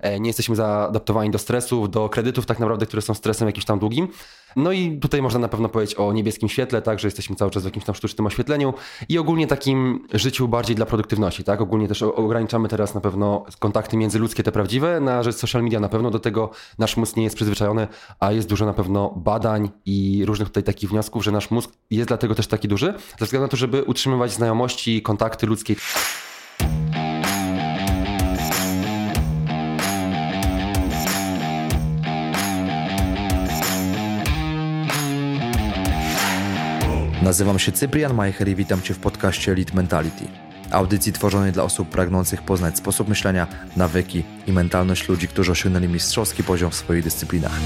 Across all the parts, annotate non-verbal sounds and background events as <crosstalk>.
e, nie jesteśmy zaadaptowani do stresów, do kredytów tak naprawdę, które są stresem jakimś tam długim. No i tutaj można na pewno powiedzieć o niebieskim świetle, tak, że jesteśmy cały czas w jakimś tam sztucznym oświetleniu i ogólnie takim życiu bardziej dla produktywności, tak. Ogólnie też ograniczamy teraz na pewno kontakty międzyludzkie, te prawdziwe, na rzecz social media na pewno do tego nasz mózg nie jest przyzwyczajony, a jest dużo na pewno badań i różnych tutaj takich wniosków, że nasz mózg jest dlatego też taki duży, ze względu na to, żeby utrzymywać znajomości, kontakty ludzkie. Nazywam się Cyprian Majcher i witam Cię w podcaście Elite Mentality. Audycji tworzonej dla osób pragnących poznać sposób myślenia, nawyki i mentalność ludzi, którzy osiągnęli mistrzowski poziom w swoich dyscyplinach.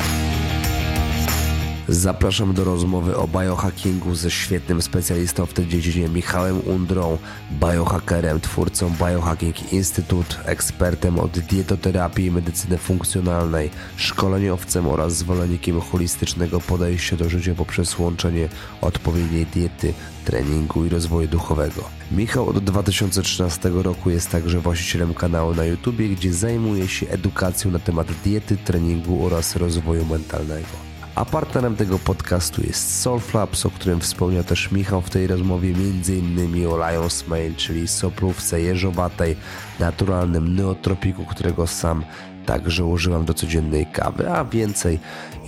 Zapraszam do rozmowy o biohackingu ze świetnym specjalistą w tej dziedzinie Michałem Undrą, biohackerem, twórcą Biohacking Institute, ekspertem od dietoterapii i medycyny funkcjonalnej, szkoleniowcem oraz zwolennikiem holistycznego podejścia do życia poprzez łączenie odpowiedniej diety, treningu i rozwoju duchowego. Michał od 2013 roku jest także właścicielem kanału na YouTube, gdzie zajmuje się edukacją na temat diety, treningu oraz rozwoju mentalnego. A partnerem tego podcastu jest Soulflaps, o którym wspomniał też Michał w tej rozmowie, m.in. o Lions Mail, czyli soplówce jeżowatej, naturalnym neotropiku, którego sam także używam do codziennej kawy, a więcej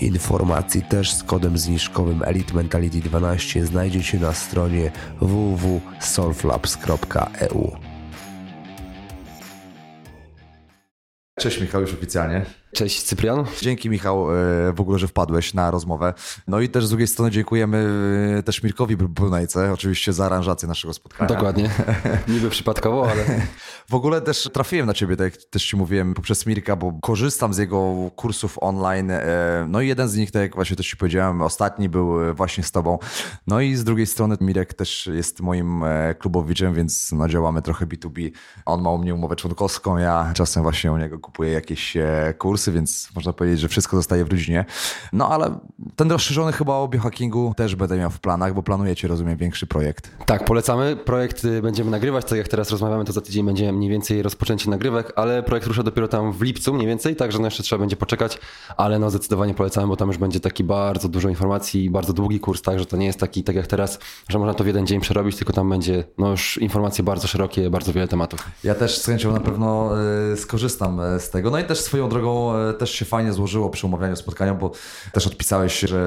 informacji też z kodem zniżkowym Elite Mentality 12 znajdziecie na stronie www.solflabs.eu. Cześć Michał już oficjalnie. Cześć Cyprian. Dzięki Michał e, w ogóle, że wpadłeś na rozmowę. No i też z drugiej strony dziękujemy e, też Mirkowi Brunejce, oczywiście za aranżację naszego spotkania. Dokładnie. <laughs> Niby przypadkowo, ale... W ogóle też trafiłem na ciebie, tak jak też ci mówiłem, poprzez Mirka, bo korzystam z jego kursów online. E, no i jeden z nich, tak jak właśnie też ci powiedziałem, ostatni był właśnie z tobą. No i z drugiej strony Mirek też jest moim klubowiczem, więc no, działamy trochę B2B. On ma u mnie umowę członkowską, ja czasem właśnie u niego kupuję jakieś kursy więc można powiedzieć, że wszystko zostaje w rodzinie. No ale ten rozszerzony chyba o biohackingu też będę miał w planach, bo planujecie, rozumiem, większy projekt. Tak, polecamy. Projekt y, będziemy nagrywać, tak jak teraz rozmawiamy, to za tydzień będzie mniej więcej rozpoczęcie nagrywek, ale projekt rusza dopiero tam w lipcu mniej więcej, także no jeszcze trzeba będzie poczekać, ale no zdecydowanie polecamy, bo tam już będzie taki bardzo dużo informacji i bardzo długi kurs, także to nie jest taki, tak jak teraz, że można to w jeden dzień przerobić, tylko tam będzie no już informacje bardzo szerokie, bardzo wiele tematów. Ja też z chęcią na pewno y, skorzystam y, z tego. No i też swoją drogą E, też się fajnie złożyło przy umawianiu spotkania, bo też odpisałeś, że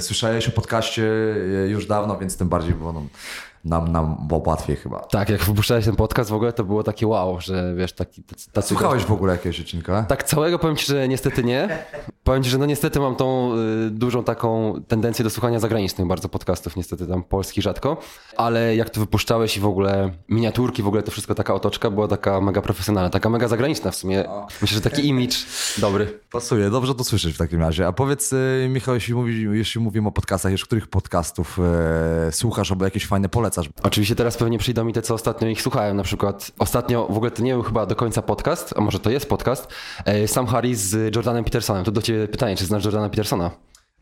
słyszałeś o podcaście e, już dawno, więc tym bardziej było no, nam, nam było łatwiej chyba. Tak, jak wypuszczałeś ten podcast w ogóle, to było takie wow, że wiesz, taki... Tacy Słuchałeś w ogóle jakiegoś odcinka? Tak, całego powiem Ci, że niestety nie. Powiem Ci, że no niestety mam tą y, dużą taką tendencję do słuchania zagranicznych bardzo podcastów, niestety tam polskich rzadko, ale jak to wypuszczałeś i w ogóle miniaturki, w ogóle to wszystko taka otoczka była taka mega profesjonalna, taka mega zagraniczna w sumie. O. Myślę, że taki image dobry. Pasuje, dobrze to słyszeć w takim razie. A powiedz y, Michał, jeśli, mówi, jeśli mówimy o podcastach, już których podcastów y, słuchasz albo jakieś fajne polecasz? Oczywiście teraz pewnie przyjdą mi te, co ostatnio ich słuchałem. Na przykład ostatnio, w ogóle to nie był chyba do końca podcast, a może to jest podcast, e, Sam Harris z Jordanem Petersonem. To do ciebie pytanie, czy znasz Jordana Petersona?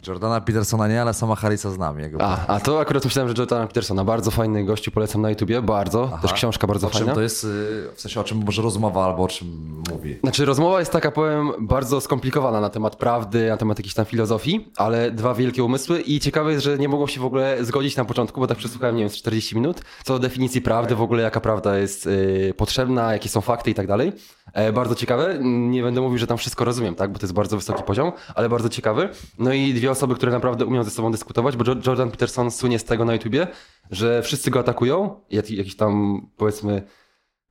Jordana Petersona nie, ale sama Harrisa znam. Jego a, a to akurat myślałem, że Jordana Petersona. Bardzo fajny gościu, polecam na YouTubie, bardzo. Aha. Też książka bardzo o fajna. Czym to jest, y, w sensie o czym może rozmowa albo o czym mówi? Znaczy rozmowa jest taka, powiem, bardzo skomplikowana na temat prawdy, na temat jakiejś tam filozofii, ale dwa wielkie umysły i ciekawe jest, że nie mogą się w ogóle zgodzić na początku, bo tak przesłuchałem, nie wiem, 40 minut, co do definicji prawdy, w ogóle jaka prawda jest y, potrzebna, jakie są fakty i tak dalej. E, bardzo ciekawe. Nie będę mówił, że tam wszystko rozumiem, tak, bo to jest bardzo wysoki poziom, ale bardzo ciekawy. No i dwie osoby, które naprawdę umieją ze sobą dyskutować, bo Jordan Peterson słynie z tego na YouTubie, że wszyscy go atakują, jakiś tam powiedzmy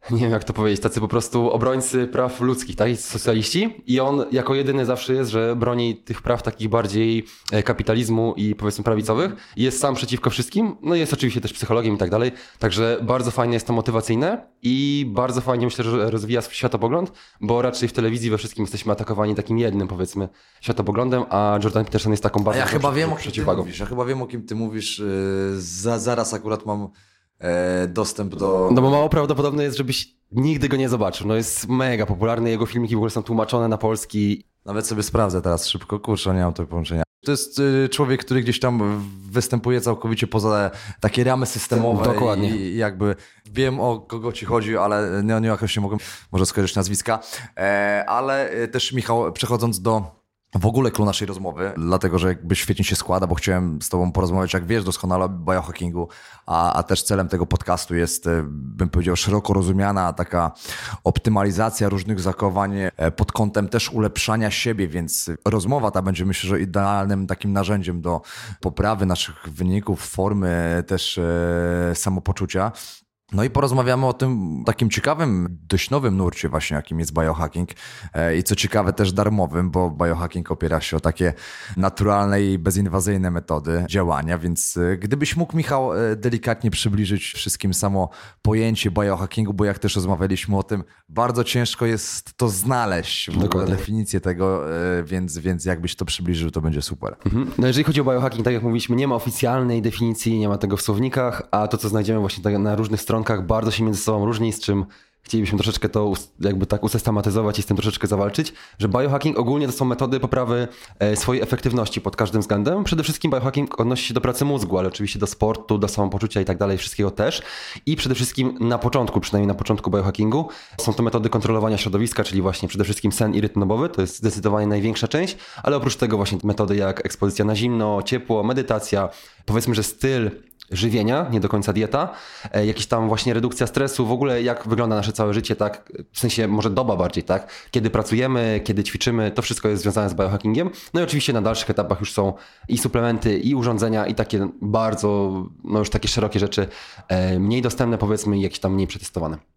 <laughs> nie wiem jak to powiedzieć, tacy po prostu obrońcy praw ludzkich, tak, socjaliści i on jako jedyny zawsze jest, że broni tych praw takich bardziej e, kapitalizmu i powiedzmy prawicowych. Jest sam przeciwko wszystkim, no jest oczywiście też psychologiem i tak dalej, także bardzo fajnie jest to motywacyjne i bardzo fajnie myślę, że rozwija swój światopogląd, bo raczej w telewizji we wszystkim jesteśmy atakowani takim jednym powiedzmy światopoglądem, a Jordan Peterson jest taką bardzo ja chyba wiem o kim ty mówisz, ja chyba wiem o kim ty mówisz, za, zaraz akurat mam E, dostęp do... No bo mało prawdopodobne jest, żebyś nigdy go nie zobaczył. No jest mega popularny, jego filmiki w ogóle są tłumaczone na polski. Nawet sobie sprawdzę teraz szybko, kurczę, nie mam tego połączenia. To jest y, człowiek, który gdzieś tam występuje całkowicie poza takie ramy systemowe. Dokładnie. I jakby wiem o kogo ci chodzi, ale nie, nie jakoś nie mogę może skojarzyć nazwiska. E, ale e, też Michał, przechodząc do w ogóle klucz naszej rozmowy, dlatego że jakby świetnie się składa, bo chciałem z tobą porozmawiać, jak wiesz doskonale o biohackingu, a, a też celem tego podcastu jest, e, bym powiedział, szeroko rozumiana taka optymalizacja różnych zachowań e, pod kątem też ulepszania siebie, więc rozmowa ta będzie myślę, że idealnym takim narzędziem do poprawy naszych wyników, formy, też e, samopoczucia. No i porozmawiamy o tym takim ciekawym, dość nowym nurcie właśnie, jakim jest biohacking e, i co ciekawe też darmowym, bo biohacking opiera się o takie naturalne i bezinwazyjne metody działania, więc e, gdybyś mógł Michał e, delikatnie przybliżyć wszystkim samo pojęcie biohackingu, bo jak też rozmawialiśmy o tym, bardzo ciężko jest to znaleźć, w ogóle definicję tego, więc, więc jakbyś to przybliżył, to będzie super. Mhm. No jeżeli chodzi o biohacking, tak jak mówiliśmy, nie ma oficjalnej definicji, nie ma tego w słownikach, a to co znajdziemy właśnie tak na różnych stronach bardzo się między sobą różni, z czym chcielibyśmy troszeczkę to jakby tak usystematyzować i z tym troszeczkę zawalczyć, że biohacking ogólnie to są metody poprawy e, swojej efektywności pod każdym względem. Przede wszystkim biohacking odnosi się do pracy mózgu, ale oczywiście do sportu, do samopoczucia i tak dalej, wszystkiego też. I przede wszystkim na początku, przynajmniej na początku biohackingu, są to metody kontrolowania środowiska, czyli właśnie przede wszystkim sen i rytm dobowy, to jest zdecydowanie największa część, ale oprócz tego właśnie metody jak ekspozycja na zimno, ciepło, medytacja, powiedzmy, że styl żywienia, nie do końca dieta, e, jakiś tam właśnie redukcja stresu, w ogóle jak wygląda nasze całe życie, tak, w sensie może doba bardziej, tak, kiedy pracujemy, kiedy ćwiczymy, to wszystko jest związane z biohackingiem. No i oczywiście na dalszych etapach już są i suplementy, i urządzenia, i takie bardzo, no już takie szerokie rzeczy, e, mniej dostępne powiedzmy i jakieś tam mniej przetestowane.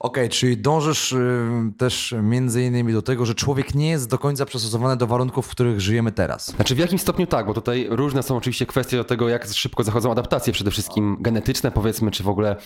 Okej, okay, czyli dążysz y, też między innymi do tego, że człowiek nie jest do końca przystosowany do warunków, w których żyjemy teraz. Znaczy w jakim stopniu tak, bo tutaj różne są oczywiście kwestie do tego, jak szybko zachodzą adaptacje, przede wszystkim genetyczne powiedzmy, czy w ogóle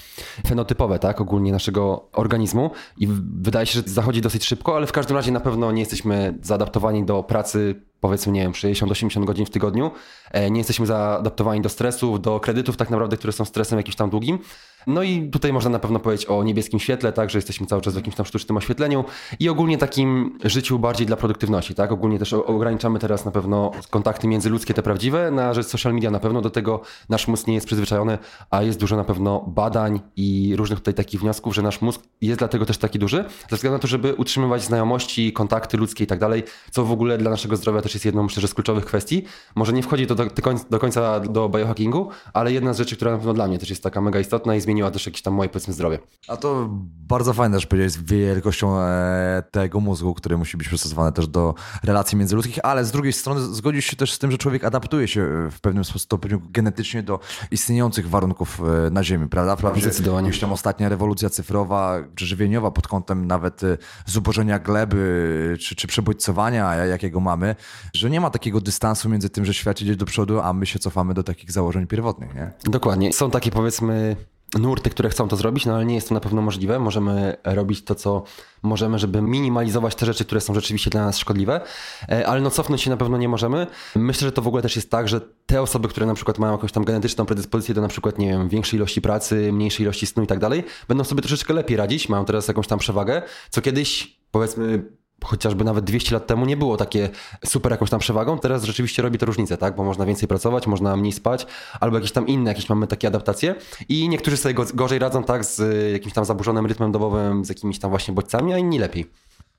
fenotypowe, tak, ogólnie naszego organizmu. I wydaje się, że zachodzi dosyć szybko, ale w każdym razie na pewno nie jesteśmy zaadaptowani do pracy powiedzmy, nie wiem, 60-80 godzin w tygodniu. E, nie jesteśmy zaadaptowani do stresów, do kredytów tak naprawdę, które są stresem jakimś tam długim. No i tutaj można na pewno powiedzieć o niebieskim świetle, tak, że jesteśmy cały czas w jakimś tam sztucznym oświetleniu i ogólnie takim życiu bardziej dla produktywności, tak. Ogólnie też ograniczamy teraz na pewno kontakty międzyludzkie, te prawdziwe, na rzecz social media na pewno do tego nasz mózg nie jest przyzwyczajony, a jest dużo na pewno badań i różnych tutaj takich wniosków, że nasz mózg jest dlatego też taki duży, ze względu na to, żeby utrzymywać znajomości, kontakty ludzkie i tak dalej, co w ogóle dla naszego zdrowia też jest jedną, myślę, że z kluczowych kwestii. Może nie wchodzi to do, do końca do biohackingu, ale jedna z rzeczy, która na pewno dla mnie też jest taka mega istotna i zmieniła też jakieś tam moje, powiedzmy, zdrowie. A to bardzo fajne, że powiedziałeś z wielkością e, tego mózgu, który musi być przystosowany też do relacji międzyludzkich, ale z drugiej strony zgodzisz się też z tym, że człowiek adaptuje się w pewnym stopniu genetycznie do istniejących warunków e, na Ziemi, prawda? Wprawdzie Zdecydowanie. Gdzieś tam ostatnia rewolucja cyfrowa, czy żywieniowa pod kątem nawet e, zubożenia gleby, czy, czy przebodźcowania, jakiego mamy, że nie ma takiego dystansu między tym, że świat idzie do przodu, a my się cofamy do takich założeń pierwotnych, nie? Dokładnie. Są takie powiedzmy nurty, które chcą to zrobić, no ale nie jest to na pewno możliwe. Możemy robić to, co możemy, żeby minimalizować te rzeczy, które są rzeczywiście dla nas szkodliwe, e, ale no cofnąć się na pewno nie możemy. Myślę, że to w ogóle też jest tak, że te osoby, które na przykład mają jakąś tam genetyczną predyspozycję do na przykład, nie wiem, większej ilości pracy, mniejszej ilości snu i tak dalej, będą sobie troszeczkę lepiej radzić, mają teraz jakąś tam przewagę, co kiedyś powiedzmy chociażby nawet 200 lat temu nie było takie super jakąś tam przewagą, teraz rzeczywiście robi to różnicę, tak? Bo można więcej pracować, można mniej spać, albo jakieś tam inne, jakieś mamy takie adaptacje i niektórzy sobie gorzej radzą tak z jakimś tam zaburzonym rytmem dobowym, z jakimiś tam właśnie bodźcami, a inni lepiej.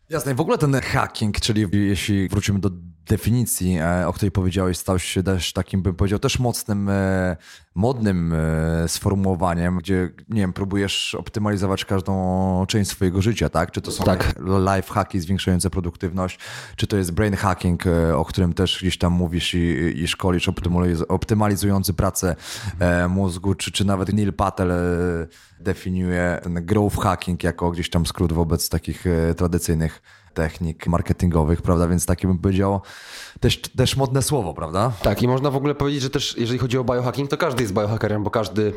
Jasne, w ogóle ten hacking, czyli jeśli wrócimy do definicji, e, o której powiedziałeś, stał się też takim, bym powiedział, też mocnym, e, modnym e, sformułowaniem, gdzie, nie wiem, próbujesz optymalizować każdą część swojego życia, tak? Czy to są tak. life hacki zwiększające produktywność, czy to jest brain hacking, o którym też gdzieś tam mówisz i, i szkolisz, optymalizujący pracę mózgu, czy, czy nawet Neil Patel definiuje ten growth hacking jako gdzieś tam skrót wobec takich tradycyjnych technik marketingowych, prawda? Więc takie bym powiedział też, też modne słowo, prawda? Tak, i można w ogóle powiedzieć, że też jeżeli chodzi o biohacking, to każdy jest biohackerem, bo każdy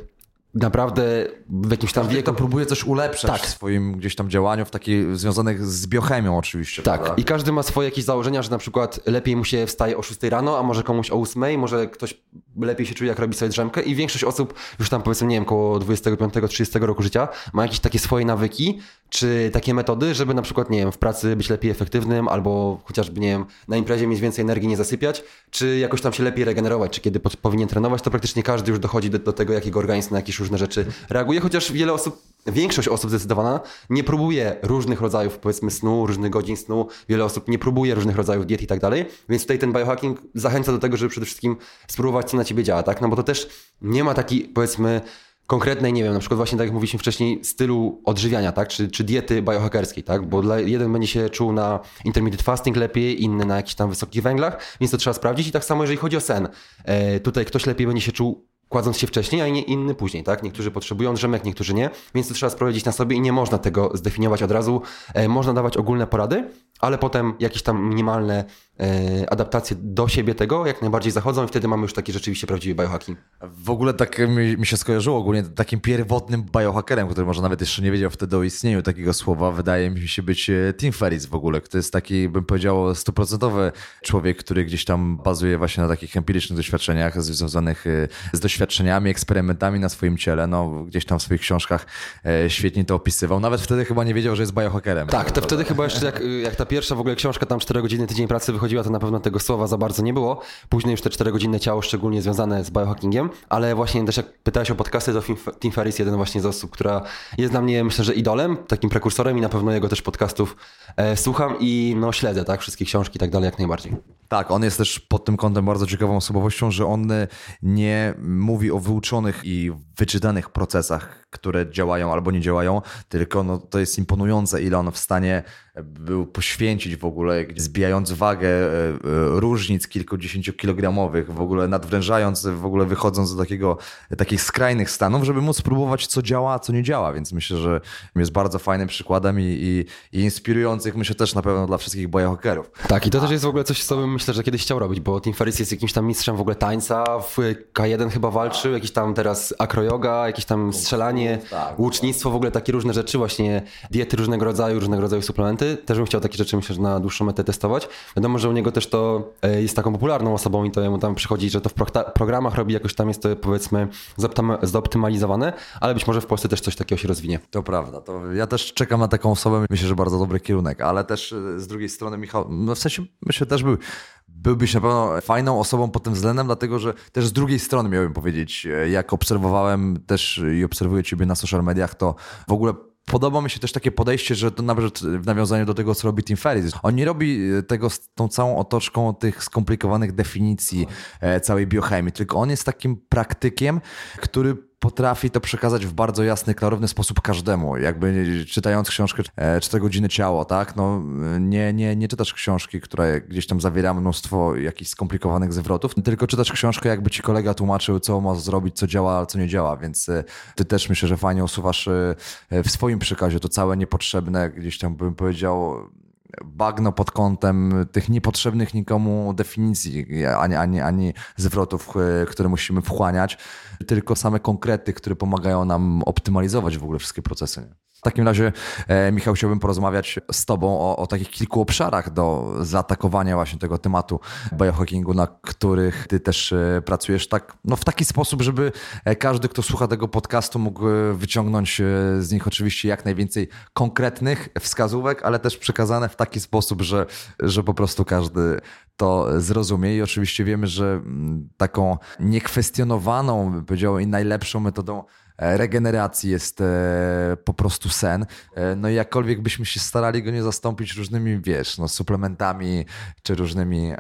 naprawdę w jakimś tam wieku... próbuje coś ulepszać tak. w swoim gdzieś tam działaniu, w takich związanych z biochemią oczywiście. Tak, prawda? i każdy ma swoje jakieś założenia, że na przykład lepiej mu się wstaje o 6 rano, a może komuś o 8, może ktoś lepiej się czuje, jak robi sobie drzemkę i większość osób już tam powiedzmy, nie wiem, około 25-30 roku życia ma jakieś takie swoje nawyki, czy takie metody, żeby na przykład, nie wiem, w pracy być lepiej efektywnym, albo chociażby, nie wiem, na imprezie mieć więcej energii, nie zasypiać, czy jakoś tam się lepiej regenerować, czy kiedy po, powinien trenować, to praktycznie każdy już dochodzi do, do tego, jak jego organizm na jakieś różne rzeczy reaguje, chociaż wiele osób, większość osób zdecydowana nie próbuje różnych rodzajów, powiedzmy, snu, różnych godzin snu, wiele osób nie próbuje różnych rodzajów diet i tak dalej, więc tutaj ten biohacking zachęca do tego, żeby przede wszystkim spróbować, co na ciebie działa, tak? No bo to też nie ma taki, powiedzmy, konkretnej, nie wiem, na przykład właśnie tak jak mówiliśmy wcześniej, stylu odżywiania, tak, czy, czy diety biohackerskiej, tak, bo dla, jeden będzie się czuł na intermittent fasting lepiej, inny na jakichś tam wysokich węglach, więc to trzeba sprawdzić. I tak samo jeżeli chodzi o sen. E, tutaj ktoś lepiej będzie się czuł kładąc się wcześniej, a inny później, tak? Niektórzy potrzebują drzemek, niektórzy nie, więc to trzeba sprawdzić na sobie i nie można tego zdefiniować od razu. E, można dawać ogólne porady, ale potem jakieś tam minimalne adaptacje do siebie tego jak najbardziej zachodzą i wtedy mamy już taki rzeczywiście prawdziwy biohacking. W ogóle tak mi, mi się skojarzyło ogólnie takim pierwotnym biohackerem, który może nawet jeszcze nie wiedział wtedy o istnieniu takiego słowa, wydaje mi się być e, Tim Ferriss w ogóle, to jest taki, bym powiedział, stuprocentowy człowiek, który gdzieś tam bazuje właśnie na takich empirycznych doświadczeniach związanych e, z doświadczeniami, eksperymentami na swoim ciele, no gdzieś tam w swoich książkach e, świetnie to opisywał. Nawet wtedy chyba nie wiedział, że jest biohackerem. Tak, to wtedy chyba jeszcze jak, jak ta pierwsza w ogóle książka, tam 4 godziny tydzień pracy wychodziła, to na pewno tego słowa za bardzo nie było. Później już te 4 godziny ciało szczególnie związane z biohackingiem, ale właśnie też jak pytałeś o podcasty, to Tim Ferriss, jeden właśnie z osób, która jest dla mnie myślę, że idolem, takim prekursorem i na pewno jego też podcastów e, słucham i no śledzę, tak, wszystkie książki i tak dalej jak najbardziej. Tak, on jest też pod tym kątem bardzo ciekawą osobowością, że on nie mówi o wyuczonych i wyczytanych procesach, które działają albo nie działają, tylko no, to jest imponujące, ile on w stanie był poświęcić w ogóle, zbijając wagę e, e, różnic kilkudziesięciokilogramowych, w ogóle nadwrężając, w ogóle wychodząc do takiego, takich skrajnych stanów, żeby móc spróbować, co działa, a co nie działa. Więc myślę, że jest bardzo fajnym przykładem i, i, i inspirujących, myślę też na pewno dla wszystkich biohackerów. Tak, i to też jest w ogóle coś, co bym myślę, że kiedyś chciał robić, bo Tim Ferriss jest jakimś tam mistrzem w ogóle tańca, w K1 chyba walczył, jakiś tam teraz akroyoga, jakieś tam strzelanie, tak, łucznictwo, w ogóle takie różne rzeczy, właśnie diety różnego rodzaju, różnego rodzaju suplementy też bym chciał takie rzeczy, myślę, że na dłuższą metę testować. Wiadomo, że u niego też to e, jest taką popularną osobą i to jemu tam przychodzi, że to w programach robi, jakoś tam jest to powiedzmy zoptymalizowane, ale być może w Polsce też coś takiego się rozwinie. To prawda. To ja też czekam na taką osobę, myślę, że bardzo dobry kierunek, ale też e, z drugiej strony Michał, no w sensie myślę też był byłbyś na pewno fajną osobą pod tym względem, dlatego że też z drugiej strony miałbym powiedzieć, e, jak obserwowałem też i obserwuję Ciebie na social mediach, to w ogóle Podoba mi się też takie podejście, że to nawet w nawiązaniu do tego, co robi Tim Ferriss. On nie robi e, tego z tą całą otoczką tych skomplikowanych definicji e, całej biochemii, tylko on jest takim praktykiem, który potrafi to przekazać w bardzo jasny, klarowny sposób każdemu. Jakby czytając książkę 4 e, godziny ciało, tak? No, nie, nie, nie czytasz książki, która gdzieś tam zawiera mnóstwo jakichś skomplikowanych zwrotów, tylko czytasz książkę, jakby ci kolega tłumaczył, co ma zrobić, co działa, a co nie działa, więc e, ty też myślę, że fajnie usuwasz e, w swoim przekazie to całe niepotrzebne, gdzieś tam bym powiedział, bagno pod kątem tych niepotrzebnych nikomu definicji, ani, ani, ani zwrotów, które musimy wchłaniać, tylko same konkrety, które pomagają nam optymalizować w ogóle wszystkie procesy. Takim razie, e, Michał, chciałbym porozmawiać z Tobą o, o, takich kilku obszarach do zaatakowania właśnie tego tematu biohackingu, na których Ty też e, pracujesz tak, no w taki sposób, żeby e, każdy, kto słucha tego podcastu, mógł wyciągnąć z nich oczywiście jak najwięcej konkretnych wskazówek, ale też przekazane w taki sposób, że, że po prostu każdy to zrozumie. I oczywiście wiemy, że mm, taką niekwestionowaną, powiedział, i najlepszą metodą regeneracji jest e, po prostu sen. E, no i jakkolwiek byśmy się starali go nie zastąpić różnymi, wiesz, no, suplementami czy różnymi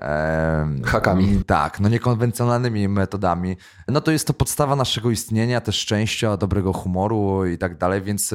hakami. Tak, no niekonwencjonalnymi metodami, no to jest to podstawa naszego istnienia, też szczęścia, dobrego humoru i tak dalej, więc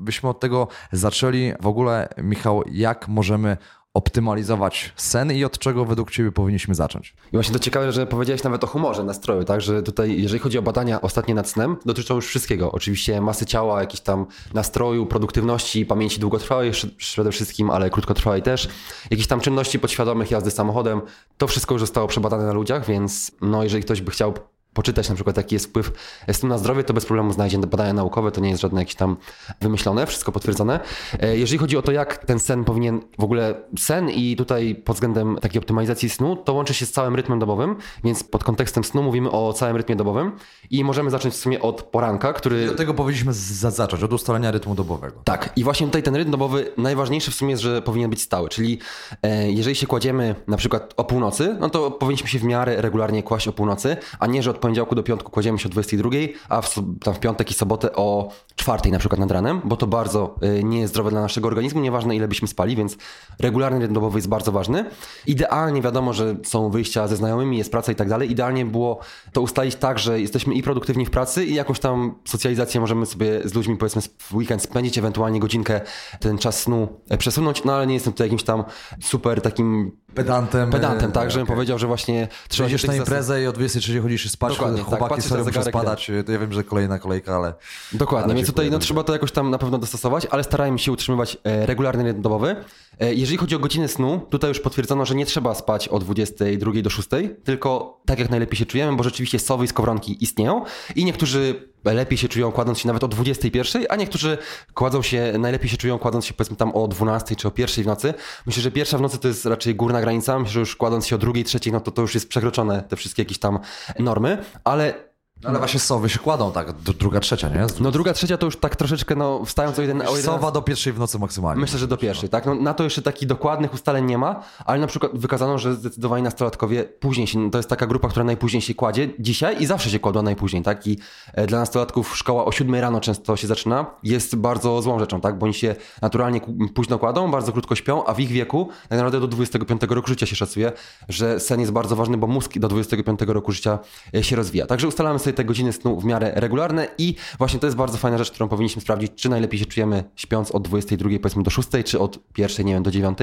byśmy od tego zaczęli. W ogóle, Michał, jak możemy optymalizować sen i od czego według Ciebie powinniśmy zacząć? I właśnie to ciekawe, że powiedziałeś nawet o humorze, nastroju, tak, że tutaj jeżeli chodzi o badania ostatnie nad snem, dotyczą już wszystkiego. Oczywiście masy ciała, jakiś tam nastroju, produktywności, pamięci długotrwałej przede wszystkim, ale krótkotrwałej też, jakichś tam czynności podświadomych, jazdy samochodem, to wszystko już zostało przebadane na ludziach, więc no jeżeli ktoś by chciał poczytać na przykład jaki jest wpływ snu na zdrowie, to bez problemu znajdzie badania naukowe, to nie jest żadne jakieś tam wymyślone, wszystko potwierdzone. E, jeżeli chodzi o to, jak ten sen powinien, w ogóle sen i tutaj pod względem takiej optymalizacji snu, to łączy się z całym rytmem dobowym, więc pod kontekstem snu mówimy o całym rytmie dobowym i możemy zacząć w sumie od poranka, który... Do tego powinniśmy za- zacząć, od ustalenia rytmu dobowego. Tak, i właśnie tutaj ten rytm dobowy najważniejszy w sumie jest, że powinien być stały, czyli e, jeżeli się kładziemy na przykład o północy, no to powinniśmy się w miarę regularnie kłaść o północy, a nie, że od poniedziałku do piątku kładziemy się o 22, a w, tam w piątek i sobotę o czwartej na przykład nad ranem, bo to bardzo e, nie jest zdrowe dla naszego organizmu, nieważne ile byśmy spali, więc regularny rytm dobowy jest bardzo ważny. Idealnie wiadomo, że są wyjścia ze znajomymi, jest praca i tak dalej. Idealnie było to ustalić tak, że jesteśmy i produktywni w pracy i jakąś tam socjalizację możemy sobie z ludźmi powiedzmy w weekend spędzić, ewentualnie godzinkę ten czas snu e, przesunąć, no ale nie jestem tutaj jakimś tam super takim Pedantem. pedantem, e, tak, żebym okej. powiedział, że właśnie trzeba się Przyjdziesz na tych zasad- imprezę i o 23 chodzisz spać, Dokładnie, tak, chłopaki patrzysz sobie zegarek, spadać, to ja wiem, że kolejna kolejka, ale... Dokładnie, ale więc tutaj no, trzeba to jakoś tam na pewno dostosować, ale starajmy się utrzymywać e, regularny rytm dobowy. E, jeżeli chodzi o godziny snu, tutaj już potwierdzono, że nie trzeba spać o 22 do 6, tylko tak jak najlepiej się czujemy, bo rzeczywiście sowy i skowronki istnieją i niektórzy lepiej się czują kładąc się nawet o 21, a niektórzy kładzą się, najlepiej się czują kładąc się powiedzmy tam o 12 czy o 1 w nocy. Myślę, że pierwsza w nocy to jest raczej górna granica, myślę, że już kładąc się o drugiej, trzeciej, no to to już jest przekroczone te wszystkie jakieś tam normy, ale Ale właśnie sowy się kładą tak, d- druga, trzecia, nie? no druga, trzecia to już tak troszeczkę, no wstając o jeden, o jeden Sowa do pierwszej w nocy maksymalnie. Myślę, że do pierwszej, tak? No, na to jeszcze takich dokładnych ustaleń nie ma, ale na przykład wykazano, że zdecydowanie nastolatkowie później się, no to jest taka grupa, która najpóźniej się kładzie dzisiaj i zawsze się kładła najpóźniej, tak? I e, dla nastolatków szkoła o 7 rano często się zaczyna, jest bardzo złą rzeczą, tak? Bo oni się naturalnie ku- późno kładą, bardzo krótko śpią, a w ich wieku tak naprawdę do 25 roku życia się szacuje, że sen jest bardzo ważny, bo mózg do 25 roku życia e, się rozwija. Także ustalamy sobie te godziny snu w miarę regularne i właśnie to jest bardzo fajna rzecz, którą powinniśmy sprawdzić, czy najlepiej się czujemy śpiąc od 22 powiedzmy do 6, czy od 1, nie wiem, do 9.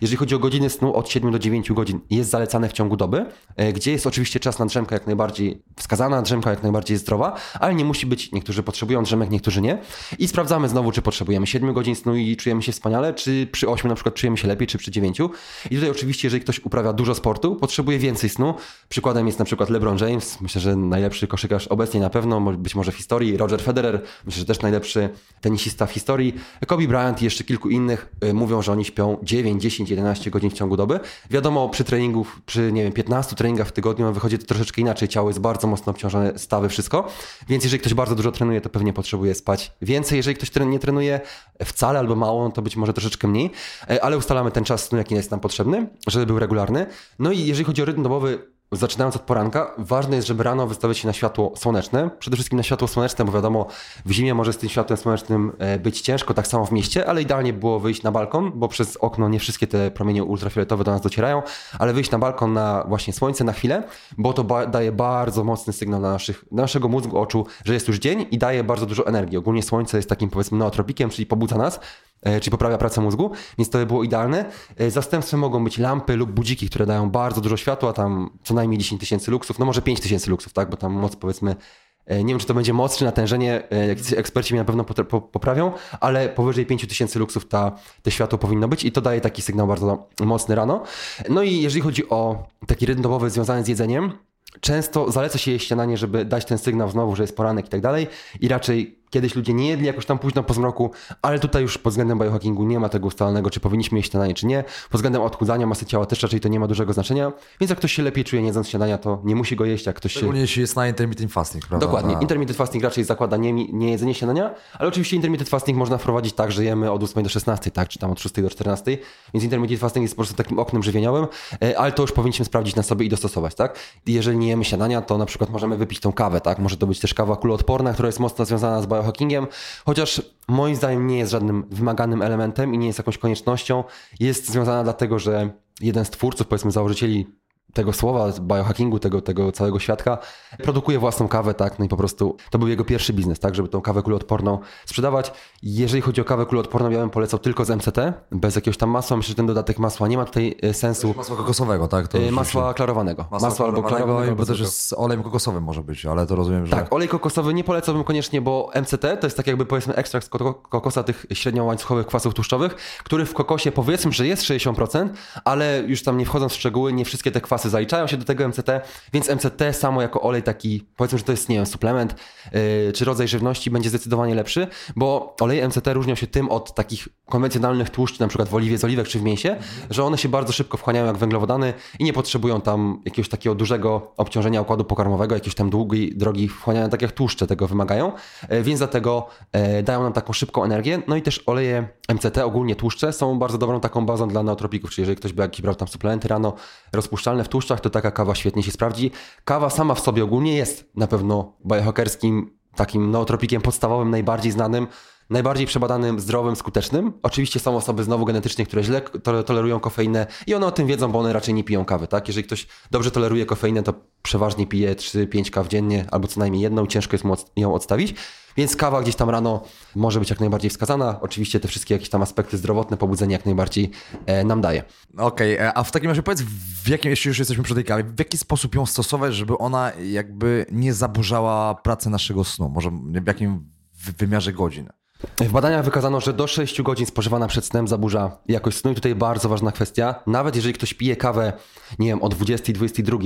Jeżeli chodzi o godziny snu, od 7 do 9 godzin jest zalecane w ciągu doby, e, gdzie jest oczywiście czas na drzemkę jak najbardziej wskazana, drzemka jak najbardziej zdrowa, ale nie musi być, niektórzy potrzebują drzemek, niektórzy nie. I sprawdzamy znowu, czy potrzebujemy 7 godzin snu i czujemy się wspaniale, czy przy 8 na przykład czujemy się lepiej, czy przy 9. I tutaj oczywiście, jeżeli ktoś uprawia dużo sportu, potrzebuje więcej snu. Przykładem jest na przykład LeBron James, myślę, że najlepszy koszykarz obecnie na pewno, być może w historii, Roger Federer, myślę, że też najlepszy tenisista w historii, Kobe Bryant i jeszcze kilku innych y, mówią, że oni śpią 9, 10, 11 godzin w ciągu doby. Wiadomo, przy treningu, przy nie wiem, 15 treningach w tygodniu wychodzi to troszeczkę inaczej, ciało jest bardzo mocno obciążone, stawy, wszystko, więc jeżeli ktoś bardzo dużo trenuje, to pewnie potrzebuje spać więcej. Jeżeli ktoś nie trenuje wcale albo mało, to być może troszeczkę mniej, E, ale ustalamy ten czas jaki jest nam potrzebny, żeby był regularny. No i jeżeli chodzi o rytm dobowy, Zaczynając od poranka, ważne jest, żeby rano wystawiać się na światło słoneczne. Przede wszystkim na światło słoneczne, bo wiadomo, w zimie może z tym światłem słonecznym e, być ciężko, tak samo w mieście, ale idealnie było wyjść na balkon, bo przez okno nie wszystkie te promienie ultrafioletowe do nas docierają, ale wyjść na balkon na właśnie słońce na chwilę, bo to ba- daje bardzo mocny sygnał dla, naszych, naszego mózgu, oczu, że jest już dzień i daje bardzo dużo energii. Ogólnie słońce jest takim powiedzmy nootropikiem, czyli pobudza nas, czyli poprawia pracę mózgu, więc to by było idealne. E, Zastępstwem mogą być lampy lub budziki, które dają bardzo dużo światła, tam co najmniej 10 tysięcy luksów, no może 5 tysięcy luksów, tak, bo tam moc powiedzmy e, nie wiem, czy to będzie moc, czy natężenie, e, eksperci mnie na pewno poprawią, ale powyżej 5000 tysięcy luksów ta, te światło powinno być i to daje taki sygnał bardzo mocny rano. No i jeżeli chodzi o taki rytm dobowy związany z jedzeniem, często zaleca się jeść śniadanie, żeby dać ten sygnał znowu, że jest poranek i tak dalej i raczej kiedyś ludzie nie jedli jakoś tam późno po zmroku, ale tutaj już pod względem biohackingu nie ma tego ustalonego, czy powinniśmy jeść śniadanie, czy nie. Pod względem odchudzania masy ciała też raczej to nie ma dużego znaczenia, więc jak ktoś się lepiej czuje nie jedząc śniadania, to nie musi go jeść, jak ktoś się... Szczególnie jeśli jest na intermittent fasting, prawda? Dokładnie. Na- Intermittent fasting raczej zakłada nie, nie jedzenie śniadania, ale oczywiście intermittent fasting można wprowadzić tak, że jemy od 8 do 16, tak, czy tam od 6 do 14, więc intermittent fasting jest po prostu takim oknem żywieniowym, e, ale to już powinniśmy sprawdzić na sobie i dostosować, tak? Jeżeli nie jemy śniadania, to na przykład możemy wypić tą kawę, tak? Może to być też kawa kuloodporna, która jest mocno związana z biohackingiem, chociaż moim zdaniem nie jest żadnym wymaganym elementem i nie jest jakąś koniecznością. Jest związana dlatego, że jeden z twórców, powiedzmy założycieli tego słowa, z biohackingu, tego, tego całego świadka, produkuje własną kawę, tak, no i po prostu to był jego pierwszy biznes, tak, żeby tą kawę kuloodporną sprzedawać. Jeżeli chodzi o kawę kuloodporną, ja bym polecał tylko z MCT, bez jakiegoś tam masła, myślę, że ten dodatek masła nie ma tutaj e, sensu. Masła kokosowego, tak? To E, Masła klarowanego. Masła Masło albo klarowanego, bo też z olejem kokosowym może być, ale to rozumiem, że... Tak, olej kokosowy nie polecałbym koniecznie, bo MCT to jest tak jakby powiedzmy ekstrakt z ko- kokosa tych średnio łańcuchowych kwasów tłuszczowych, który w kokosie powiedzmy, że jest 60%, ale już tam nie wchodząc w szczegóły, nie wszystkie te kwasy kwasy zaliczają się do tego MCT, więc MCT samo jako olej taki, powiedzmy, że to jest, nie wiem, suplement yy, czy rodzaj żywności będzie zdecydowanie lepszy, bo oleje MCT różnią się tym od takich konwencjonalnych tłuszczy, na przykład w oliwie z oliwek czy w mięsie, że one się bardzo szybko wchłaniają jak węglowodany i nie potrzebują tam jakiegoś takiego dużego obciążenia układu pokarmowego, jakiejś tam długiej drogi wchłaniania, tak jak tłuszcze tego wymagają, e, więc dlatego e, dają nam taką szybką energię. No i też oleje MCT, ogólnie tłuszcze, są bardzo dobrą taką bazą dla neotropików, czyli jeżeli ktoś by jakiś brał tam suplementy rano rozpuszczalne w tłuszczach, to taka kawa świetnie się sprawdzi. Kawa sama w sobie ogólnie jest na pewno biohackerskim takim nootropikiem podstawowym, najbardziej znanym, najbardziej przebadanym, zdrowym, skutecznym. Oczywiście są osoby znowu genetycznie, które źle to- tolerują kofeinę i one o tym wiedzą, bo one raczej nie piją kawy, tak? Jeżeli ktoś dobrze toleruje kofeinę, to przeważnie pije 3-5 kaw dziennie, albo co najmniej jedną ciężko jest mu ją odstawić. Więc kawa gdzieś tam rano może być jak najbardziej wskazana. Oczywiście te wszystkie jakieś tam aspekty zdrowotne, pobudzenie jak najbardziej e, nam daje. Okej, e, a w takim razie powiedz, w jakim, jeśli już jesteśmy przy tej kawie, w jaki sposób ją stosować, żeby ona jakby nie zaburzała pracy naszego snu? Może w jakim wy- wymiarze godzin? W badaniach wykazano, że do 6 godzin spożywana przed snem zaburza jakość snu i tutaj bardzo ważna kwestia. Nawet jeżeli ktoś pije kawę, nie wiem, o 20, 22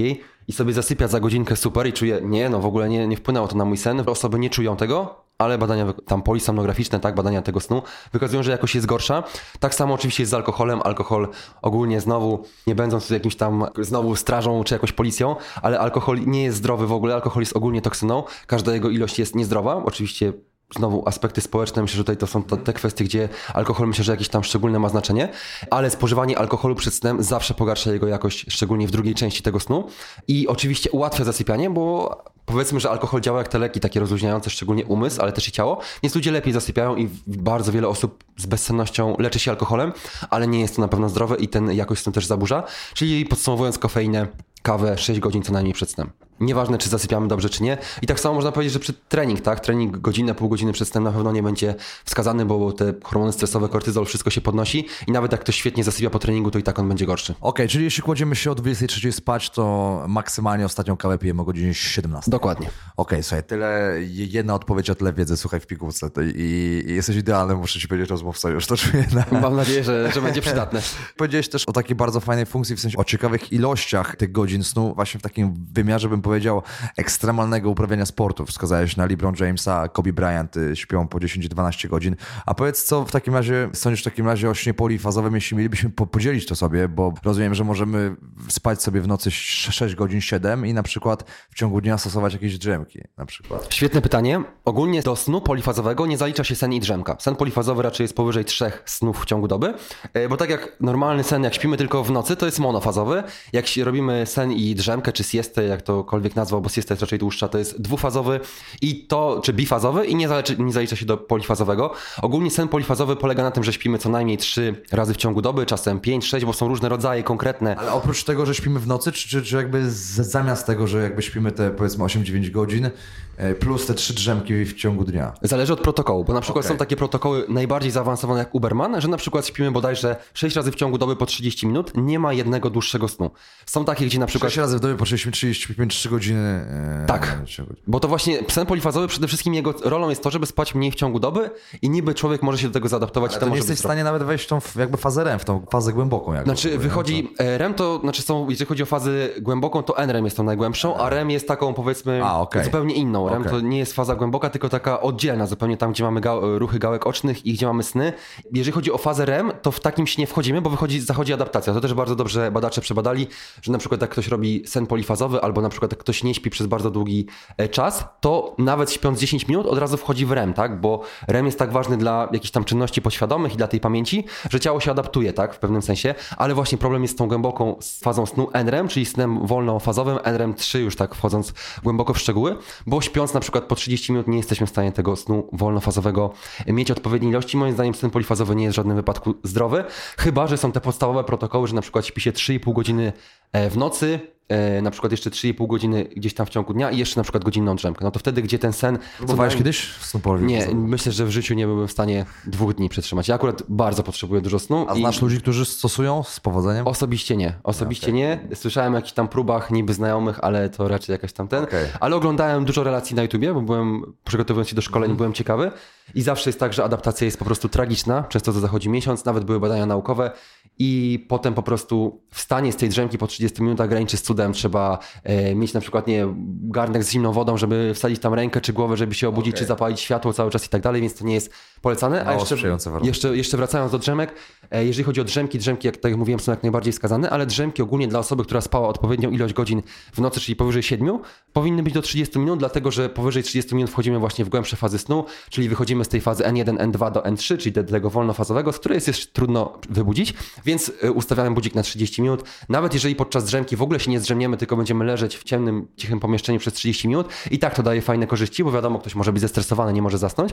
i sobie zasypia za godzinkę super i czuje, nie, no w ogóle nie, nie wpłynęło to na mój sen, osoby nie czują tego, ale badania, tam polisomnograficzne, tak, badania tego snu wykazują, że jakość jest gorsza. Tak samo oczywiście jest z alkoholem. Alkohol ogólnie znowu, nie będąc jakimś tam znowu strażą czy jakąś policją, ale alkohol nie jest zdrowy w ogóle, alkohol jest ogólnie toksyną, każda jego ilość jest niezdrowa. Oczywiście znowu aspekty społeczne, myślę, że tutaj to są to, te kwestie, gdzie alkohol myślę, że jakieś tam szczególne ma znaczenie, ale spożywanie alkoholu przed snem zawsze pogarsza jego jakość, szczególnie w drugiej części tego snu. I oczywiście ułatwia zasypianie, bo powiedzmy, że alkohol działa jak te leki takie rozluźniające szczególnie umysł, ale też i ciało, więc ludzie lepiej zasypiają i bardzo wiele osób z bezsennością leczy się alkoholem, ale nie jest to na pewno zdrowe i ten jakość snu też zaburza, czyli podsumowując kofeinę, kawę 6 godzin co najmniej przed snem. Nieważne, czy zasypiamy dobrze, czy nie. I tak samo można powiedzieć, że przed trening, tak? Trening godzinę, pół godziny przed snem na pewno nie będzie wskazany, bo te hormony stresowe, kortyzol, wszystko się podnosi i nawet jak ktoś świetnie zasypia po treningu, to i tak on będzie gorszy. Okej, czyli jeśli kładziemy się o 23 spać, to maksymalnie ostatnią kawę pijemy o godzinie 17. Dokładnie. Okej, słuchaj, tyle, jedna odpowiedź, a tyle wiedzy, słuchaj, w pigułce i, i jesteś idealny, muszę ci powiedzieć rozmówca, już to czuję na... Mam nadzieję, że, że będzie przydatne. <laughs> Powiedziałeś też o takiej bardzo fajnej funkcji, w sensie o ciekawych ilościach tych godzin snu, właśnie w takim wymiarze, bym powiedział, ekstremalnego uprawiania sportu. Wskazałeś na LeBron Jamesa, Kobe Bryant, y, śpią po 10-12 godzin. A powiedz, co w takim razie sądzisz w takim razie o śnie polifazowym, jeśli mielibyśmy po- podzielić to sobie, bo rozumiem, że możemy spać sobie w nocy 6 godzin 7 i na przykład w ciągu dnia stosować jakieś drzemki, na przykład. Świetne pytanie. Ogólnie do snu polifazowego nie zalicza się sen i drzemka. Sen polifazowy raczej jest powyżej trzech snów w ciągu doby, e, bo tak jak normalny sen, jak śpimy tylko w nocy, to jest monofazowy. Jak robimy sen i drzemkę, czy siestę, jak jakkolwiek nazwał, bo siesta jest raczej dłuższa, to jest dwufazowy i to, czy bifazowy i nie zalicza, nie zalicza się do polifazowego. Ogólnie sen polifazowy polega na tym, że śpimy co najmniej trzy razy w ciągu doby, czasem pięć, sześć, bo są różne rodzaje konkretne. Ale oprócz tego, że śpimy w nocy, czy, czy, czy jakby zamiast tego, że jakby śpimy te powiedzmy 8-9 godzin, e, plus te trzy drzemki w ciągu dnia? Zależy od protokołu, bo na przykład okay. są takie protokoły najbardziej zaawansowane jak Uberman, że na przykład śpimy bodajże 6 razy w ciągu doby po 30 minut, nie ma jednego dłuższego snu. Są takie, gdzie na przykład... 6 razy w dobie po 30, 35, trzy godziny. Eee, tak. Godziny. Bo to właśnie sen polifazowy przede wszystkim jego rolą jest to, żeby spać mniej w ciągu doby i niby człowiek może się do tego zaadaptować. Ale to, to nie jesteś w stanie nawet wejść w tą jakby fazę REM, w tą fazę głęboką. Jakby znaczy wychodzi, to... E, REM to, znaczy są, jeżeli chodzi o fazę głęboką, to NREM jest tą najgłębszą, a REM jest taką powiedzmy a, okay. zupełnie inną. REM okay. to nie jest faza głęboka, tylko taka oddzielna, zupełnie tam, gdzie mamy ga e, ruchy gałek ocznych i gdzie mamy sny. Jeżeli chodzi o fazę REM, to w takim się nie wchodzimy, bo wychodzi, zachodzi adaptacja. To też bardzo dobrze badacze przebadali, że na przykład jak ktoś robi sen polifazowy albo na przykład jak ktoś nie śpi przez bardzo długi e, czas, to nawet śpiąc 10 minut od razu wchodzi w REM, tak? Bo REM jest tak ważny dla jakichś tam czynności podświadomych i dla tej pamięci, że ciało się adaptuje, tak? W pewnym sensie, ale właśnie problem jest z tą głęboką fazą snu NREM, czyli snem wolnofazowym, NREM 3 już tak wchodząc głęboko w szczegóły, bo śpiąc na przykład po 30 minut nie jesteśmy w stanie tego snu wolnofazowego mieć odpowiedniej ilości. Moim zdaniem sen polifazowy nie jest w żadnym wypadku zdrowy, chyba, że są te podstawowe protokoły, że na przykład śpi się 3,5 godziny e, w nocy, na przykład jeszcze 3,5 godziny gdzieś tam w ciągu dnia i jeszcze na przykład godzinną drzemkę. No to wtedy, gdzie ten sen... Próbowałeś kiedyś snu polifazowego? Nie, myślę, że w życiu nie byłbym w stanie dwóch dni przetrzymać. Ja akurat bardzo potrzebuję dużo snu. A i- znasz ludzi, którzy stosują z powodzeniem? Osobiście nie. Osobiście nie. Słyszałem o jakichś tam próbach niby znajomych, ale to raczej jakaś tam ten. Okej. Ale oglądałem dużo relacji na YouTubie, bo byłem, przygotowując się do szkoleń, byłem ciekawy. I zawsze jest tak, że adaptacja jest po prostu tragiczna. Często to zachodzi miesiąc, nawet były badania naukowe. I potem po prostu wstanie z tej drzemki po 30 minutach graniczy z cudem. Trzeba e, mieć na przykład nie garnek z zimną wodą, żeby wsadzić tam rękę czy głowę, żeby się obudzić, Okej. czy zapalić światło cały czas i tak dalej, więc to nie jest polecane. A jeszcze, jeszcze, jeszcze wracając do drzemek, e, jeżeli chodzi o drzemki, drzemki, jak tak jak mówiłem, są jak najbardziej wskazane, ale drzemki ogólnie dla osoby, która spała odpowiednią ilość godzin w nocy, czyli powyżej 7, powinny być do 30 minut, dlatego że powyżej 30 minut wchodzimy właśnie w głębsze fazy snu, czyli wychodzimy z tej fazy N1, N2 do N3, czyli do tego wolnofazowego, z której jest jeszcze trudno wybudzić, więc e, ustawiamy budzik na 30 minut. Nawet jeżeli podczas drzemki w ogóle się nie zdrzemniemy, tylko będziemy leżeć w ciemnym, cichym pomieszczeniu przez 30 minut i tak to daje fajne korzyści, bo wiadomo, ktoś może być zestresowany, nie może zasnąć.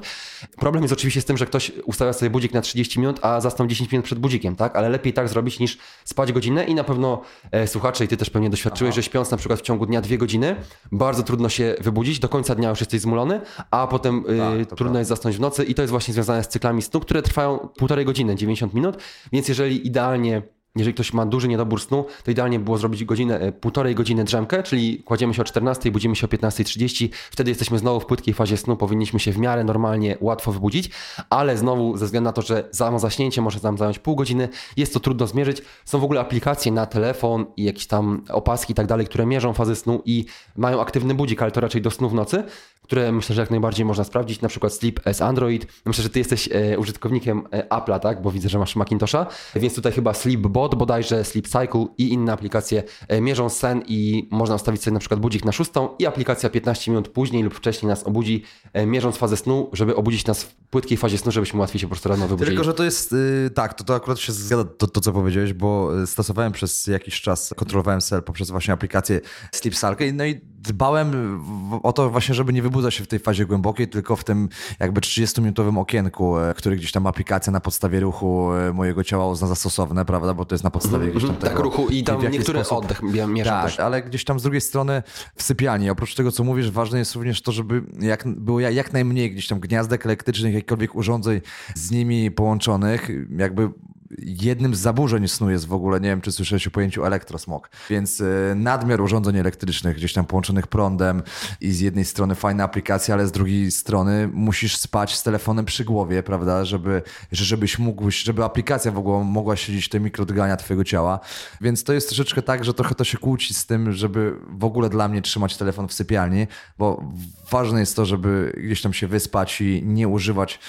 Problem jest oczywiście z tym, że ktoś ustawia sobie budzik na 30 minut, a zasnął 10 minut przed budzikiem, tak? Ale lepiej tak zrobić niż spać godzinę i na pewno e, słuchacze i ty też pewnie doświadczyłeś, że śpiąc na przykład w ciągu dnia dwie godziny, bardzo trudno się wybudzić, do końca dnia już jesteś zmulony, a potem e, to trudno jest zasnąć w nocy i to jest właśnie związane z cyklami snu, które trwają półtorej godziny, 90 minut, więc jeżeli idealnie jeżeli ktoś ma duży niedobór snu, to idealnie było zrobić godzinę, e, półtorej godziny drzemkę, czyli kładziemy się o 14, budzimy się o 15.30, wtedy jesteśmy znowu w płytkiej fazie snu, powinniśmy się w miarę normalnie, łatwo wybudzić, ale znowu ze względu na to, że samo zaśnięcie może nam zająć pół godziny, jest to trudno zmierzyć. Są w ogóle aplikacje na telefon i jakieś tam opaski i tak dalej, które mierzą fazę snu i mają aktywny budzik, ale to raczej do snu w nocy, które myślę, że jak najbardziej można sprawdzić, na przykład Sleep as Android. Myślę, że ty jesteś e, użytkownikiem e, Apple'a, tak? Bo widzę, że masz Macintosha, więc tutaj chyba Sleepbot bodajże, Sleep Cycle i inne aplikacje e, mierzą sen i można ustawić sobie na przykład budzik na szóstą i aplikacja 15 minut później lub wcześniej nas obudzi, e, mierząc fazę snu, żeby obudzić nas w płytkiej fazie snu, żebyśmy łatwiej się po prostu rano wybudzili. Tylko, że to jest, y, tak, to, to akurat się zgadza to, to, co powiedziałeś, bo y, stosowałem przez jakiś czas, kontrolowałem sel poprzez właśnie aplikację Sleep Cycle, no i dbałem o to właśnie, żeby nie wybudzać się w tej fazie głębokiej, tylko w tym jakby 30-minutowym okienku, e, który gdzieś tam aplikacja na podstawie ruchu e, mojego ciała uzna za stosowne, prawda, bo to jest na podstawie gdzieś tam tak, tego, ruchu i tam niektóre sposób- oddech mie- mierzą tak, też. ale gdzieś tam z drugiej strony w sypialni, oprócz tego, co mówisz, ważne jest również to, żeby jak, było jak najmniej gdzieś tam gniazdek elektrycznych, jakichkolwiek urządzeń z nimi połączonych, jakby jednym z zaburzeń snu jest w ogóle, nie wiem, czy słyszałeś o pojęciu elektrosmog, więc e, nadmiar urządzeń elektrycznych, gdzieś tam połączonych prądem i z jednej strony fajna aplikacja, ale z drugiej strony musisz spać z telefonem przy głowie, prawda, żeby, że- żebyś mógł, żeby aplikacja w ogóle mogła śledzić te mikrodygania twojego ciała, więc to jest troszeczkę tak, że trochę to się kłóci z tym, żeby w ogóle dla mnie trzymać telefon w sypialni, bo ważne jest to, żeby gdzieś tam się wyspać i nie używać,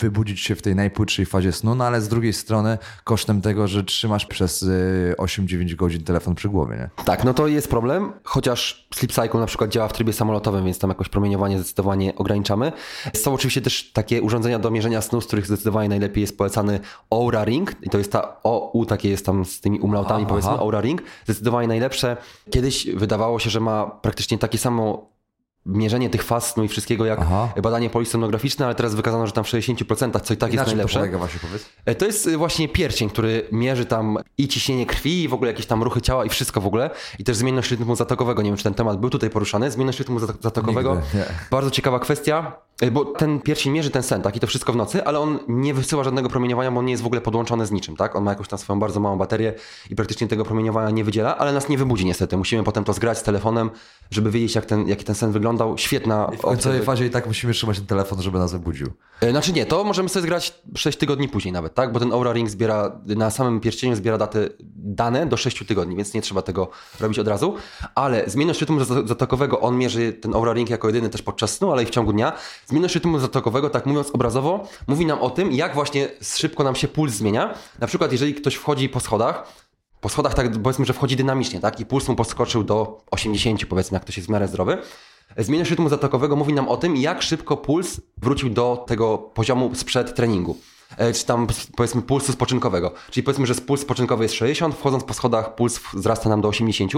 wybudzić się w tej najpłytszej fazie snu, no ale z drugiej strony kosztem tego, że trzymasz przez y, 8-9 godzin telefon przy głowie, nie? Tak, no to jest problem, chociaż Sleep Cycle na przykład działa w trybie samolotowym, więc tam jakoś promieniowanie zdecydowanie ograniczamy. Są oczywiście też takie urządzenia do mierzenia snu, z których zdecydowanie najlepiej jest polecany Oura Ring i to jest ta OU, takie jest tam z tymi umlautami Aha, powiedzmy. Oura Ring. Zdecydowanie najlepsze. Kiedyś wydawało się, że ma praktycznie takie samo mierzenie tych faz snu i wszystkiego jak Aha. badanie polisonograficzne, ale teraz wykazano, że tam w 60% co i tak I jest to najlepsze. polega właśnie, powiedz? E, To jest y, właśnie pierścień, który mierzy tam i ciśnienie krwi, i w ogóle jakieś tam ruchy ciała i wszystko w ogóle. I też zmienność rytmu zatokowego. Nie wiem, czy ten temat był tutaj poruszany. Zmienność rytmu zat- zatokowego. Bardzo ciekawa kwestia, bo ten pierścień mierzy ten sen, tak? I to wszystko w nocy, ale on nie wysyła żadnego promieniowania, bo on nie jest w ogóle podłączony z niczym, tak? On ma jakąś tam swoją bardzo małą baterię i praktycznie tego promieniowania nie wydziela, ale nas nie wybudzi niestety. Musimy potem to zgrać z telefonem, żeby wiedzieć, jak ten, jaki ten sen wyglądał. Świetna W końcowej fazie i tak musimy trzymać ten telefon, żeby nas obudził. E, Znaczy nie, to możemy sobie zgrać 6 tygodni później nawet, tak? Bo ten Aura Ring zbiera, na samym pierścieniu zbiera daty, dane do 6 tygodni, więc nie trzeba tego robić od razu. Ale zmienność rytmu zat- zatokowego, on mierzy ten Aura Ring jako jedyny też podczas snu, ale i w ciągu dnia. Zmienność rytmu zatokowego, tak mówiąc obrazowo, mówi nam o tym, jak właśnie szybko nam się puls zmienia. Na przykład, jeżeli ktoś wchodzi po schodach, po schodach tak powiedzmy, że wchodzi dynamicznie, tak? I puls mu podskoczył do 80, powiedzmy, jak ktoś jest w miarę zdrowy. Zmienność rytmu zatokowego mówi nam o tym, jak szybko puls wrócił do tego poziomu sprzed treningu. E, Czy tam powiedzmy pulsu spoczynkowego. Czyli powiedzmy, że puls spoczynkowy jest 60, wchodząc po schodach puls wzrasta nam do 80.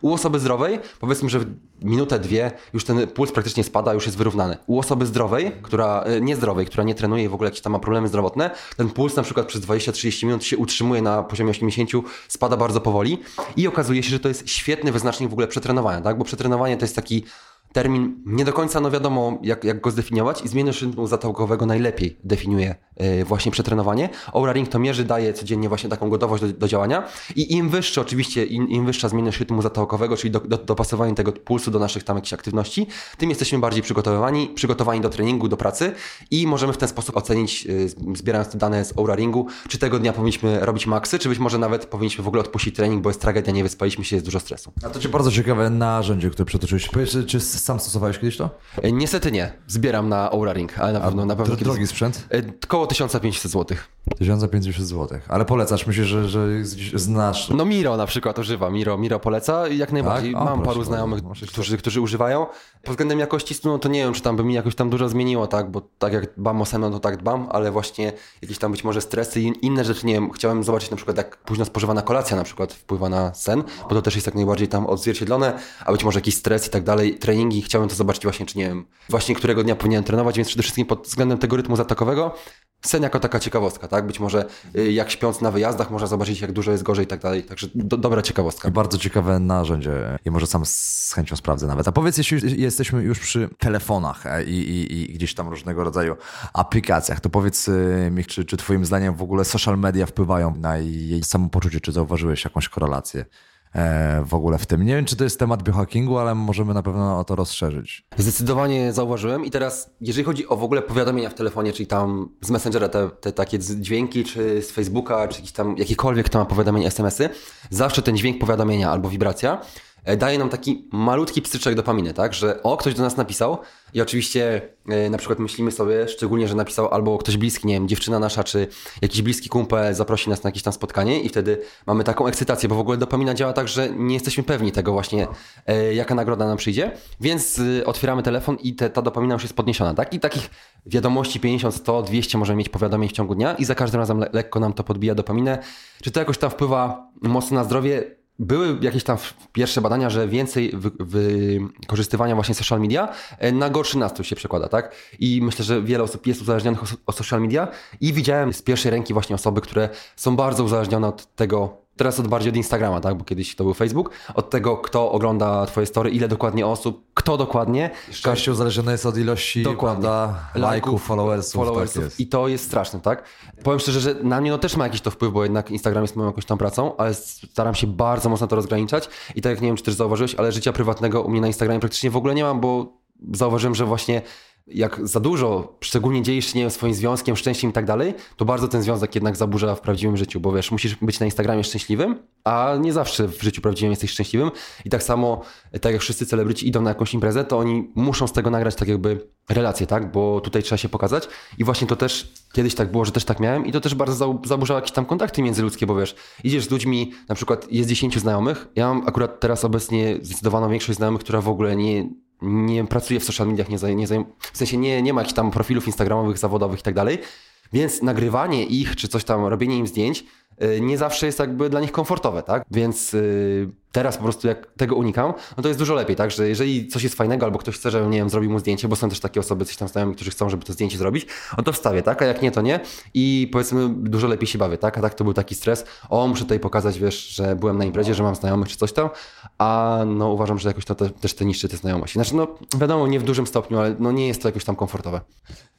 U osoby zdrowej powiedzmy, że minutę, dwie już ten puls praktycznie spada, już jest wyrównany. U osoby zdrowej, która e, niezdrowej, która nie trenuje i w ogóle jakieś tam ma problemy zdrowotne, ten puls na przykład przez 20-30 minut się utrzymuje na poziomie 80, spada bardzo powoli i okazuje się, że to jest świetny wyznacznik w ogóle przetrenowania, tak? Bo przetrenowanie to jest taki termin nie do końca no wiadomo, jak, jak go zdefiniować i zmienność rytmu zatałkowego najlepiej definiuje yy, właśnie przetrenowanie. Oura Ring to mierzy, daje codziennie właśnie taką gotowość do, do działania i im wyższe oczywiście, im, im wyższa zmienność rytmu zatałkowego, czyli do, do, dopasowanie tego pulsu do naszych tam jakichś aktywności, tym jesteśmy bardziej przygotowani, przygotowani do treningu, do pracy i możemy w ten sposób ocenić, yy, zbierając te dane z Oura Ringu, czy tego dnia powinniśmy robić maksy, czy być może nawet powinniśmy w ogóle odpuścić trening, bo jest tragedia, nie wyspaliśmy się, jest dużo stresu. A to cię bardzo ciekawe narzędzie, które przetoczyłeś. Powiedz, czy sam stosowałeś kiedyś to? E, Niestety nie. Zbieram na Oura Ring, ale na pewno, na pewno Dro- drogi sprzęt? E, Koło 1500 zł. 1500 zł. Ale polecasz, myślisz, że, że znasz. No Miro na przykład używa, Miro, Miro poleca i jak najbardziej. Tak? O, Mam proszę paru znajomych, którzy, którzy używają. Pod względem jakości snu, no to nie wiem, czy tam by mi jakoś tam dużo zmieniło, tak, bo tak jak dbam o sen, no to tak dbam, ale właśnie jakieś tam być może stresy i inne rzeczy, nie wiem, chciałem zobaczyć na przykład jak późno spożywana kolacja na przykład wpływa na sen, bo to też jest jak najbardziej tam odzwierciedlone, a być może jakiś stres i tak dalej, treningi, chciałem to zobaczyć właśnie, czy nie wiem, właśnie którego dnia powinienem trenować, więc przede wszystkim pod względem tego rytmu zatokowego, Sen jako taka ciekawostka, tak? Być może y, jak śpiąc na wyjazdach można zobaczyć, jak dużo jest gorzej i tak dalej. Także do, dobra ciekawostka. Bardzo ciekawe narzędzie i może sam z chęcią sprawdzę nawet. A powiedz, jeśli jesteśmy już przy telefonach e, i, i, i gdzieś tam różnego rodzaju aplikacjach, to powiedz e, mi, czy, czy twoim zdaniem w ogóle social media wpływają na jej samopoczucie? Czy zauważyłeś jakąś korelację w ogóle w tym? Nie wiem, czy to jest temat biohackingu, ale możemy na pewno o to rozszerzyć. Zdecydowanie zauważyłem i teraz, jeżeli chodzi o w ogóle powiadomienia w telefonie, czyli tam z Messengera te, te takie dźwięki, czy z Facebooka, czy jakiś tam jakikolwiek to ma powiadomienie, SMS-y, zawsze ten dźwięk powiadomienia albo wibracja e, daje nam taki malutki pstryczek dopaminy, tak, że o, ktoś do nas napisał i oczywiście e, na przykład myślimy sobie, szczególnie, że napisał albo ktoś bliski, nie wiem, dziewczyna nasza, czy jakiś bliski kumpel zaprosi nas na jakieś tam spotkanie i wtedy mamy taką ekscytację, bo w ogóle dopamina działa tak, że nie jesteśmy pewni tego właśnie, e, jaka nagroda nam przyjdzie, więc otwieramy telefon i te, ta dopamina już jest podniesiona, tak? I takich wiadomości 50, 100, 200 możemy mieć powiadomień w ciągu dnia i za każdym razem le lekko nam to podbija dopaminę. Czy to jakoś tam wpływa mocno na zdrowie? Były jakieś tam pierwsze badania, że więcej wy, wykorzystywania właśnie social media e, na gorszy nastrój się przekłada, tak? I myślę, że wiele osób jest uzależnionych o, o social media i widziałem z pierwszej ręki właśnie osoby, które są bardzo uzależnione od tego, teraz od bardziej od Instagrama, tak? Bo kiedyś to był Facebook, od tego, kto ogląda twoje story, ile dokładnie osób, kto dokładnie. Każdy uzależnione jest od ilości Dokładnie. prawda, lajków, followersów. followersów. Tak jest. I to jest straszne, tak? Powiem szczerze, że na mnie no też ma jakiś to wpływ, bo jednak Instagram jest moją jakąś tam pracą, ale staram się bardzo mocno to rozgraniczać. I tak jak nie wiem, czy też zauważyłeś, ale życia prywatnego u mnie na Instagramie praktycznie w ogóle nie mam, bo zauważyłem, że właśnie jak za dużo, szczególnie dzielisz się, nie wiem, swoim związkiem, szczęściem i tak dalej, to bardzo ten związek jednak zaburza w prawdziwym życiu, bo wiesz, musisz być na Instagramie szczęśliwym, a nie zawsze w życiu prawdziwym jesteś szczęśliwym. I tak samo, tak jak wszyscy celebryci idą na jakąś imprezę, to oni muszą z tego nagrać tak jakby relacje, tak? Bo tutaj trzeba się pokazać. I właśnie to też kiedyś tak było, że też tak miałem i to też bardzo za- zaburzało jakieś tam kontakty międzyludzkie, bo wiesz, idziesz z ludźmi, na przykład jest 10 znajomych, ja mam akurat teraz obecnie zdecydowaną większość znajomych, która w ogóle nie, nie pracuje w social mediach, nie, zaj- nie, zaj- w sensie nie, nie ma jakichś tam profilów instagramowych, zawodowych i tak dalej, więc nagrywanie ich, czy coś tam, robienie im zdjęć, y, nie zawsze jest jakby dla nich komfortowe, tak? Więc y, teraz po prostu jak tego unikam, no to jest dużo lepiej, tak? Że jeżeli coś jest fajnego, albo ktoś chce, żebym, nie wiem, zrobił mu zdjęcie, bo są też takie osoby, coś tam znajomi, którzy chcą, żeby to zdjęcie zrobić, no to wstawię, tak? A jak nie, to nie. I powiedzmy, dużo lepiej się bawię, tak? A tak to był taki stres, o, muszę tutaj pokazać, wiesz, że byłem na imprezie, że mam znajomych, czy coś tam, a no uważam, że jakoś to te, też te niszczy te znajomości. Znaczy, no wiadomo, nie w dużym stopniu, ale no nie jest to jakoś tam komfortowe.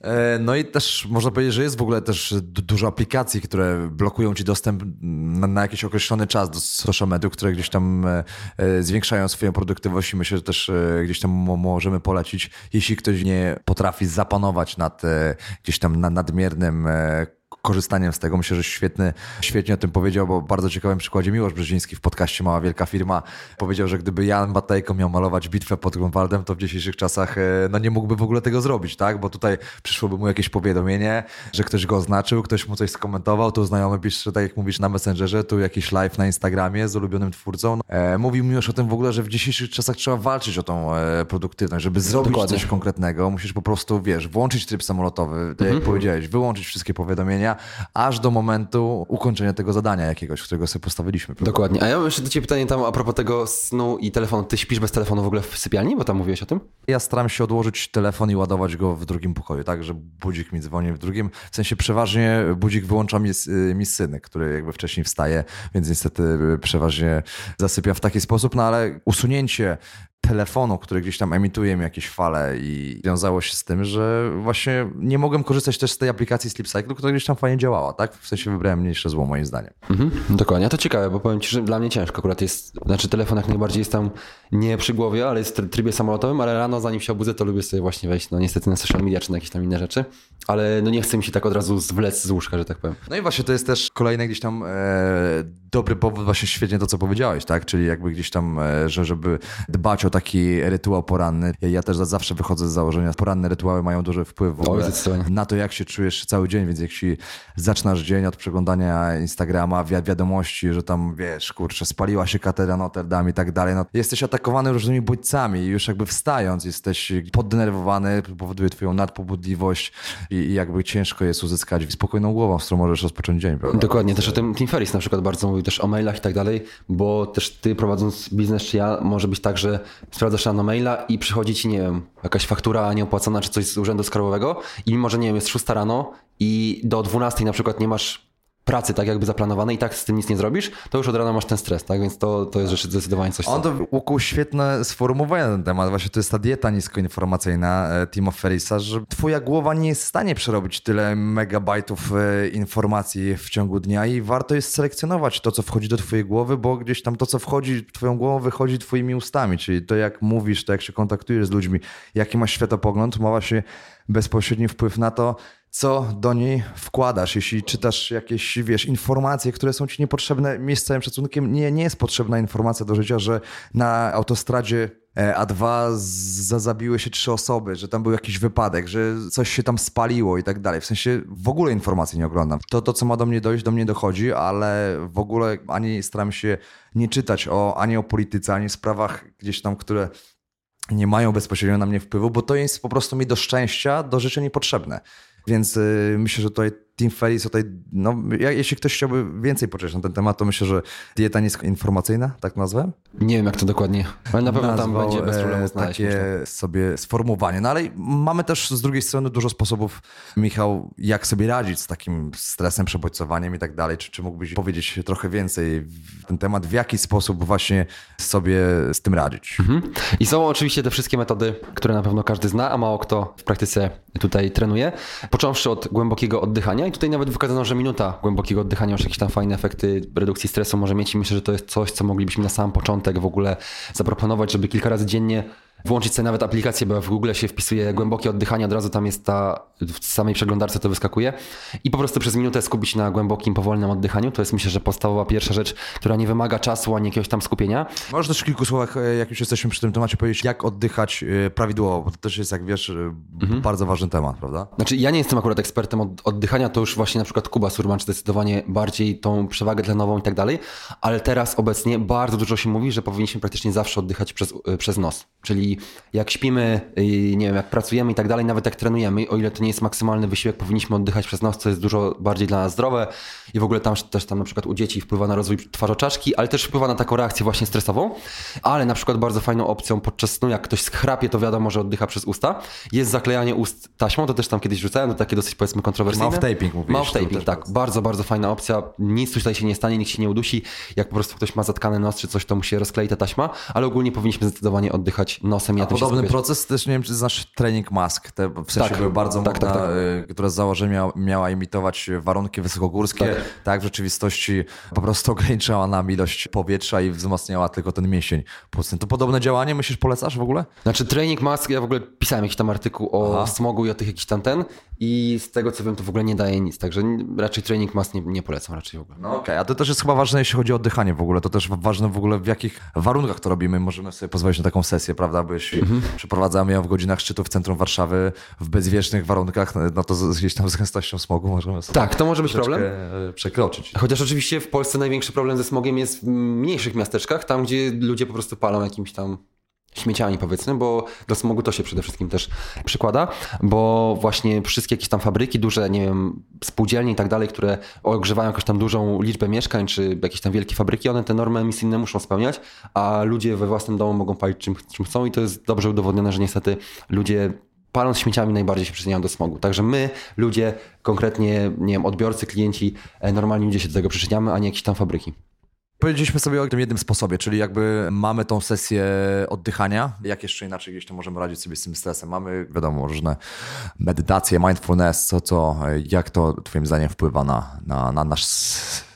E, No i też można powiedzieć, że jest w ogóle też du- dużo aplikacji, które blokują ci dostęp na, na jakiś określony czas do social mediów, które gdzieś tam e, zwiększają swoją produktywność i myślę, że też e, gdzieś tam mo- możemy polecić, jeśli ktoś nie potrafi zapanować nad e, gdzieś tam na nadmiernym korzystaniem z tego. Myślę, że świetny, świetnie o tym powiedział, bo bardzo ciekawym przykładzie Miłosz Brzeziński w podcaście Mała Wielka Firma powiedział, że gdyby Jan Batejko miał malować bitwę pod Grunwaldem, to w dzisiejszych czasach e, no nie mógłby w ogóle tego zrobić, tak? Bo tutaj przyszłoby mu jakieś powiadomienie, że ktoś go oznaczył, ktoś mu coś skomentował, tu znajomy pisze, tak jak mówisz, na Messengerze, tu jakiś live na Instagramie z ulubionym twórcą. E, mówił mi już o tym w ogóle, że w dzisiejszych czasach trzeba walczyć o tą e, produktywność, żeby zrobić Dokładnie. coś konkretnego, musisz po prostu, wiesz, włączyć tryb samolotowy, tak jak powiedziałeś, wyłączyć wszystkie powiadomienia, aż do momentu ukończenia tego zadania jakiegoś, którego sobie postawiliśmy. Dokładnie. A ja mam jeszcze do Ciebie pytanie tam a propos tego snu i telefonu. Ty śpisz bez telefonu w ogóle w sypialni? Bo tam mówiłeś o tym? Ja staram się odłożyć telefon i ładować go w drugim pokoju, tak, że budzik mi dzwoni w drugim. W sensie przeważnie budzik wyłącza mi, y, mi synek, który jakby wcześniej wstaje, więc niestety przeważnie zasypia w taki sposób, no ale usunięcie telefonu, który gdzieś tam emituje mi jakieś fale i wiązało się z tym, że właśnie nie mogłem korzystać też z tej aplikacji Sleep Cycle, która gdzieś tam fajnie działała, tak? W sensie wybrałem mniejsze zło moim zdaniem. Mhm, dokładnie, a to ciekawe, bo powiem Ci, że dla mnie ciężko akurat jest, znaczy telefon jak najbardziej jest tam nie przy głowie, ale jest w trybie samolotowym, ale rano zanim się obudzę, to lubię sobie właśnie wejść, no niestety na social media czy na jakieś tam inne rzeczy, ale no nie chcę mi się tak od razu zwlec z łóżka, że tak powiem. No i właśnie to jest też kolejny gdzieś tam e, dobry powód, właśnie świetnie to, co powiedziałeś, tak? Czyli jakby gdzieś tam, e, że żeby dbać o taki rytuał poranny. Ja, też zawsze wychodzę z założenia, poranne rytuały mają duży wpływ na to, jak się czujesz cały dzień, więc ci zaczynasz dzień od przeglądania Instagrama, wi wiadomości, że tam, wiesz, kurczę, spaliła się katedra Notre Dame i tak dalej, no jesteś atakowany różnymi bodźcami i już jakby wstając jesteś poddenerwowany, powoduje twoją nadpobudliwość i, i jakby ciężko jest uzyskać spokojną głową, z którą możesz rozpocząć dzień, prawda? Dokładnie, też o tym Tim Ferriss na przykład bardzo mówił też o mailach i tak dalej, bo też ty prowadząc biznes czy ja, może być tak, że sprawdzasz rano maila i przychodzi ci, nie wiem, jakaś faktura nieopłacona czy coś z urzędu skarbowego i mimo, że nie wiem, jest 6 rano i do 12 na przykład nie masz pracy tak jakby zaplanowanej i tak z tym nic nie zrobisz, to już od rana masz ten stres, tak? Więc to, to jest rzecz zdecydowanie coś, On to ukuł świetne sformułowanie na ten temat. Właśnie to jest ta dieta niskoinformacyjna e, Timo Ferrisa, że twoja głowa nie jest w stanie przerobić tyle megabajtów e, informacji w ciągu dnia i warto jest selekcjonować to, co wchodzi do twojej głowy, bo gdzieś tam to, co wchodzi twoją głowę, wychodzi twoimi ustami, czyli to, jak mówisz, to, jak się kontaktujesz z ludźmi, jaki masz światopogląd, ma właśnie bezpośredni wpływ na to, co do niej wkładasz. Jeśli czytasz jakieś, wiesz, informacje, które są ci niepotrzebne, mi z całym szacunkiem, nie, nie jest potrzebna informacja do życia, że na autostradzie e, A2 za- zabiły się trzy osoby, że tam był jakiś wypadek, że coś się tam spaliło i tak dalej. W sensie w ogóle informacji nie oglądam. To, to co ma do mnie dojść, do mnie dochodzi, ale w ogóle ani staram się nie czytać o, ani o polityce, ani sprawach gdzieś tam, które nie mają bezpośrednio na mnie wpływu, bo to jest po prostu mi do szczęścia, do rzeczy niepotrzebne. Więc y, myślę, że tutaj Team Ferris, tutaj, no, ja, jeśli ktoś chciałby więcej poczytać na ten temat, to myślę, że dieta niskoinformacyjna, tak nazwę? Nie wiem jak to dokładnie, ale na pewno tam Nazwał, będzie bez problemu e, znaleźć. Takie myślę. sobie sformułowanie. No ale mamy też z drugiej strony dużo sposobów, Michał, jak sobie radzić z takim stresem, przebodźcowaniem i tak dalej. Czy, czy mógłbyś powiedzieć trochę więcej w ten temat, w jaki sposób właśnie sobie z tym radzić? Mhm. I są oczywiście te wszystkie metody, które na pewno każdy zna, a mało kto w praktyce tutaj trenuje. Począwszy od głębokiego oddychania i tutaj nawet wykazano, że minuta głębokiego oddychania już jakieś tam fajne efekty redukcji stresu może mieć i myślę, że to jest coś, co moglibyśmy na sam początek w ogóle zaproponować, żeby kilka razy dziennie włączyć sobie nawet aplikację, bo w Google się wpisuje głębokie oddychanie, od razu tam jest ta, w samej przeglądarce to wyskakuje i po prostu przez minutę skupić na głębokim, powolnym oddychaniu. To jest myślę, że podstawowa pierwsza rzecz, która nie wymaga czasu ani jakiegoś tam skupienia. Możesz też w kilku słowach, e, jak już jesteśmy przy tym temacie, powiedzieć, jak oddychać e, prawidłowo, bo to też jest, jak wiesz, e, bardzo ważny temat, prawda? Znaczy, ja nie jestem akurat ekspertem od oddychania, to już właśnie na przykład Kuba Surman zdecydowanie bardziej tą przewagę tlenową i tak dalej, ale teraz obecnie bardzo dużo się mówi, że powinniśmy praktycznie zawsze oddychać przez, przez nos. Czyli jak śpimy, y, nie wiem, jak pracujemy i tak dalej, nawet jak trenujemy, o ile to nie jest maksymalny wysiłek, powinniśmy oddychać przez nos, co jest dużo bardziej dla nas zdrowe i w ogóle tam też tam na przykład u dzieci wpływa na rozwój twarzoczaszki, ale też wpływa na taką reakcję właśnie stresową, ale na przykład bardzo fajną opcją podczas snu, jak ktoś schrapie, to wiadomo, że oddycha przez usta, jest zaklejanie ust taśmą, to też tam kiedyś rzucałem, to takie dosyć powiedzmy kontrowersyjne. Mouth taping mówiłeś, Mouth taping, tak. bardzo- Bardzo, fajna opcja. Nic tutaj się nie stanie, nikt się nie udusi. Jak po prostu ktoś ma zatkany nos czy coś, to mu się rozklei ta taśma, ale ogólnie powinniśmy zdecydowanie oddychać nosem tym się Podobny proces też, nie wiem, czy znasz trening mask, te w sensie Tak. były bardzo Tak, tak, tak. y, która z założenia miała, imitować warunki wysokogórskie, tak. Tak. w rzeczywistości po prostu <laughs> ograniczała nam ilość powietrza i wzmacniała tylko ten mięsień płucny. To podobne działanie, myślisz, polecasz w ogóle? Znaczy training mask, ja w ogóle pisałem jakiś tam artykuł o Aha. smogu i o tych jakichś tam ten i z tego co wiem to w ogóle nie daje nic, także raczej training mask nie, nie polecam raczej w ogóle. No okej, a to też jest chyba ważne, jeśli chodzi o oddychanie w ogóle. To też ważne w ogóle, w jakich warunkach to robimy. Możemy sobie pozwolić na taką sesję, prawda? Bo jeśli przeprowadzamy ją w godzinach szczytu w centrum Warszawy, w bezwiecznych warunkach, no to z- gdzieś tam z gęstością smogu możemy sobie Tak, to może być problem. e, przekroczyć. Chociaż oczywiście w Polsce największy problem ze smogiem jest w mniejszych miasteczkach, tam gdzie ludzie po prostu palą jakimś tam śmieciami powiedzmy, bo do smogu to się przede wszystkim też przykłada, bo właśnie wszystkie jakieś tam fabryki, duże, nie wiem, spółdzielnie i tak dalej, które ogrzewają jakąś tam dużą liczbę mieszkań, czy jakieś tam wielkie fabryki, one te normy emisyjne muszą spełniać, a ludzie we własnym domu mogą palić czym, czym chcą i to jest dobrze udowodnione, że niestety ludzie paląc śmieciami najbardziej się przyczyniają do smogu. Także my, ludzie, konkretnie, nie wiem, odbiorcy, klienci, e, normalni ludzie się do tego przyczyniamy, a nie jakieś tam fabryki. Powiedzieliśmy sobie o tym jednym sposobie, czyli jakby mamy tą sesję oddychania. Jak jeszcze inaczej gdzieś to możemy radzić sobie z tym stresem? Mamy, wiadomo, różne medytacje, mindfulness, co, co, jak to twoim zdaniem wpływa na, na, na nasz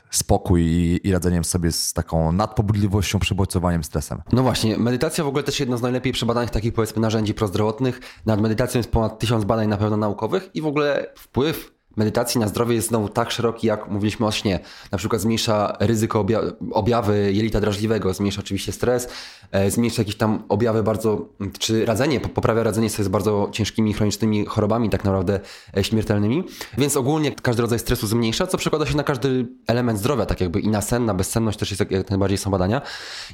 spokój i, i radzeniem sobie z taką nadpobudliwością, przebodźcowaniem stresem. No właśnie, medytacja w ogóle też jedno z najlepiej przebadanych takich powiedzmy narzędzi prozdrowotnych. Nad medytacją jest ponad tysiąc badań na pewno naukowych i w ogóle wpływ medytacji na zdrowie jest znowu tak szeroki, jak mówiliśmy o śnie. Na przykład zmniejsza ryzyko obja objawy jelita drażliwego, zmniejsza oczywiście stres, e, zmniejsza jakieś tam objawy bardzo, czy radzenie, poprawia radzenie sobie z bardzo ciężkimi, chronicznymi chorobami, tak naprawdę e, śmiertelnymi. Więc ogólnie każdy rodzaj stresu zmniejsza, co przekłada się na każdy element zdrowia, tak jakby i na sen, na bezsenność też jest jak, najbardziej są badania.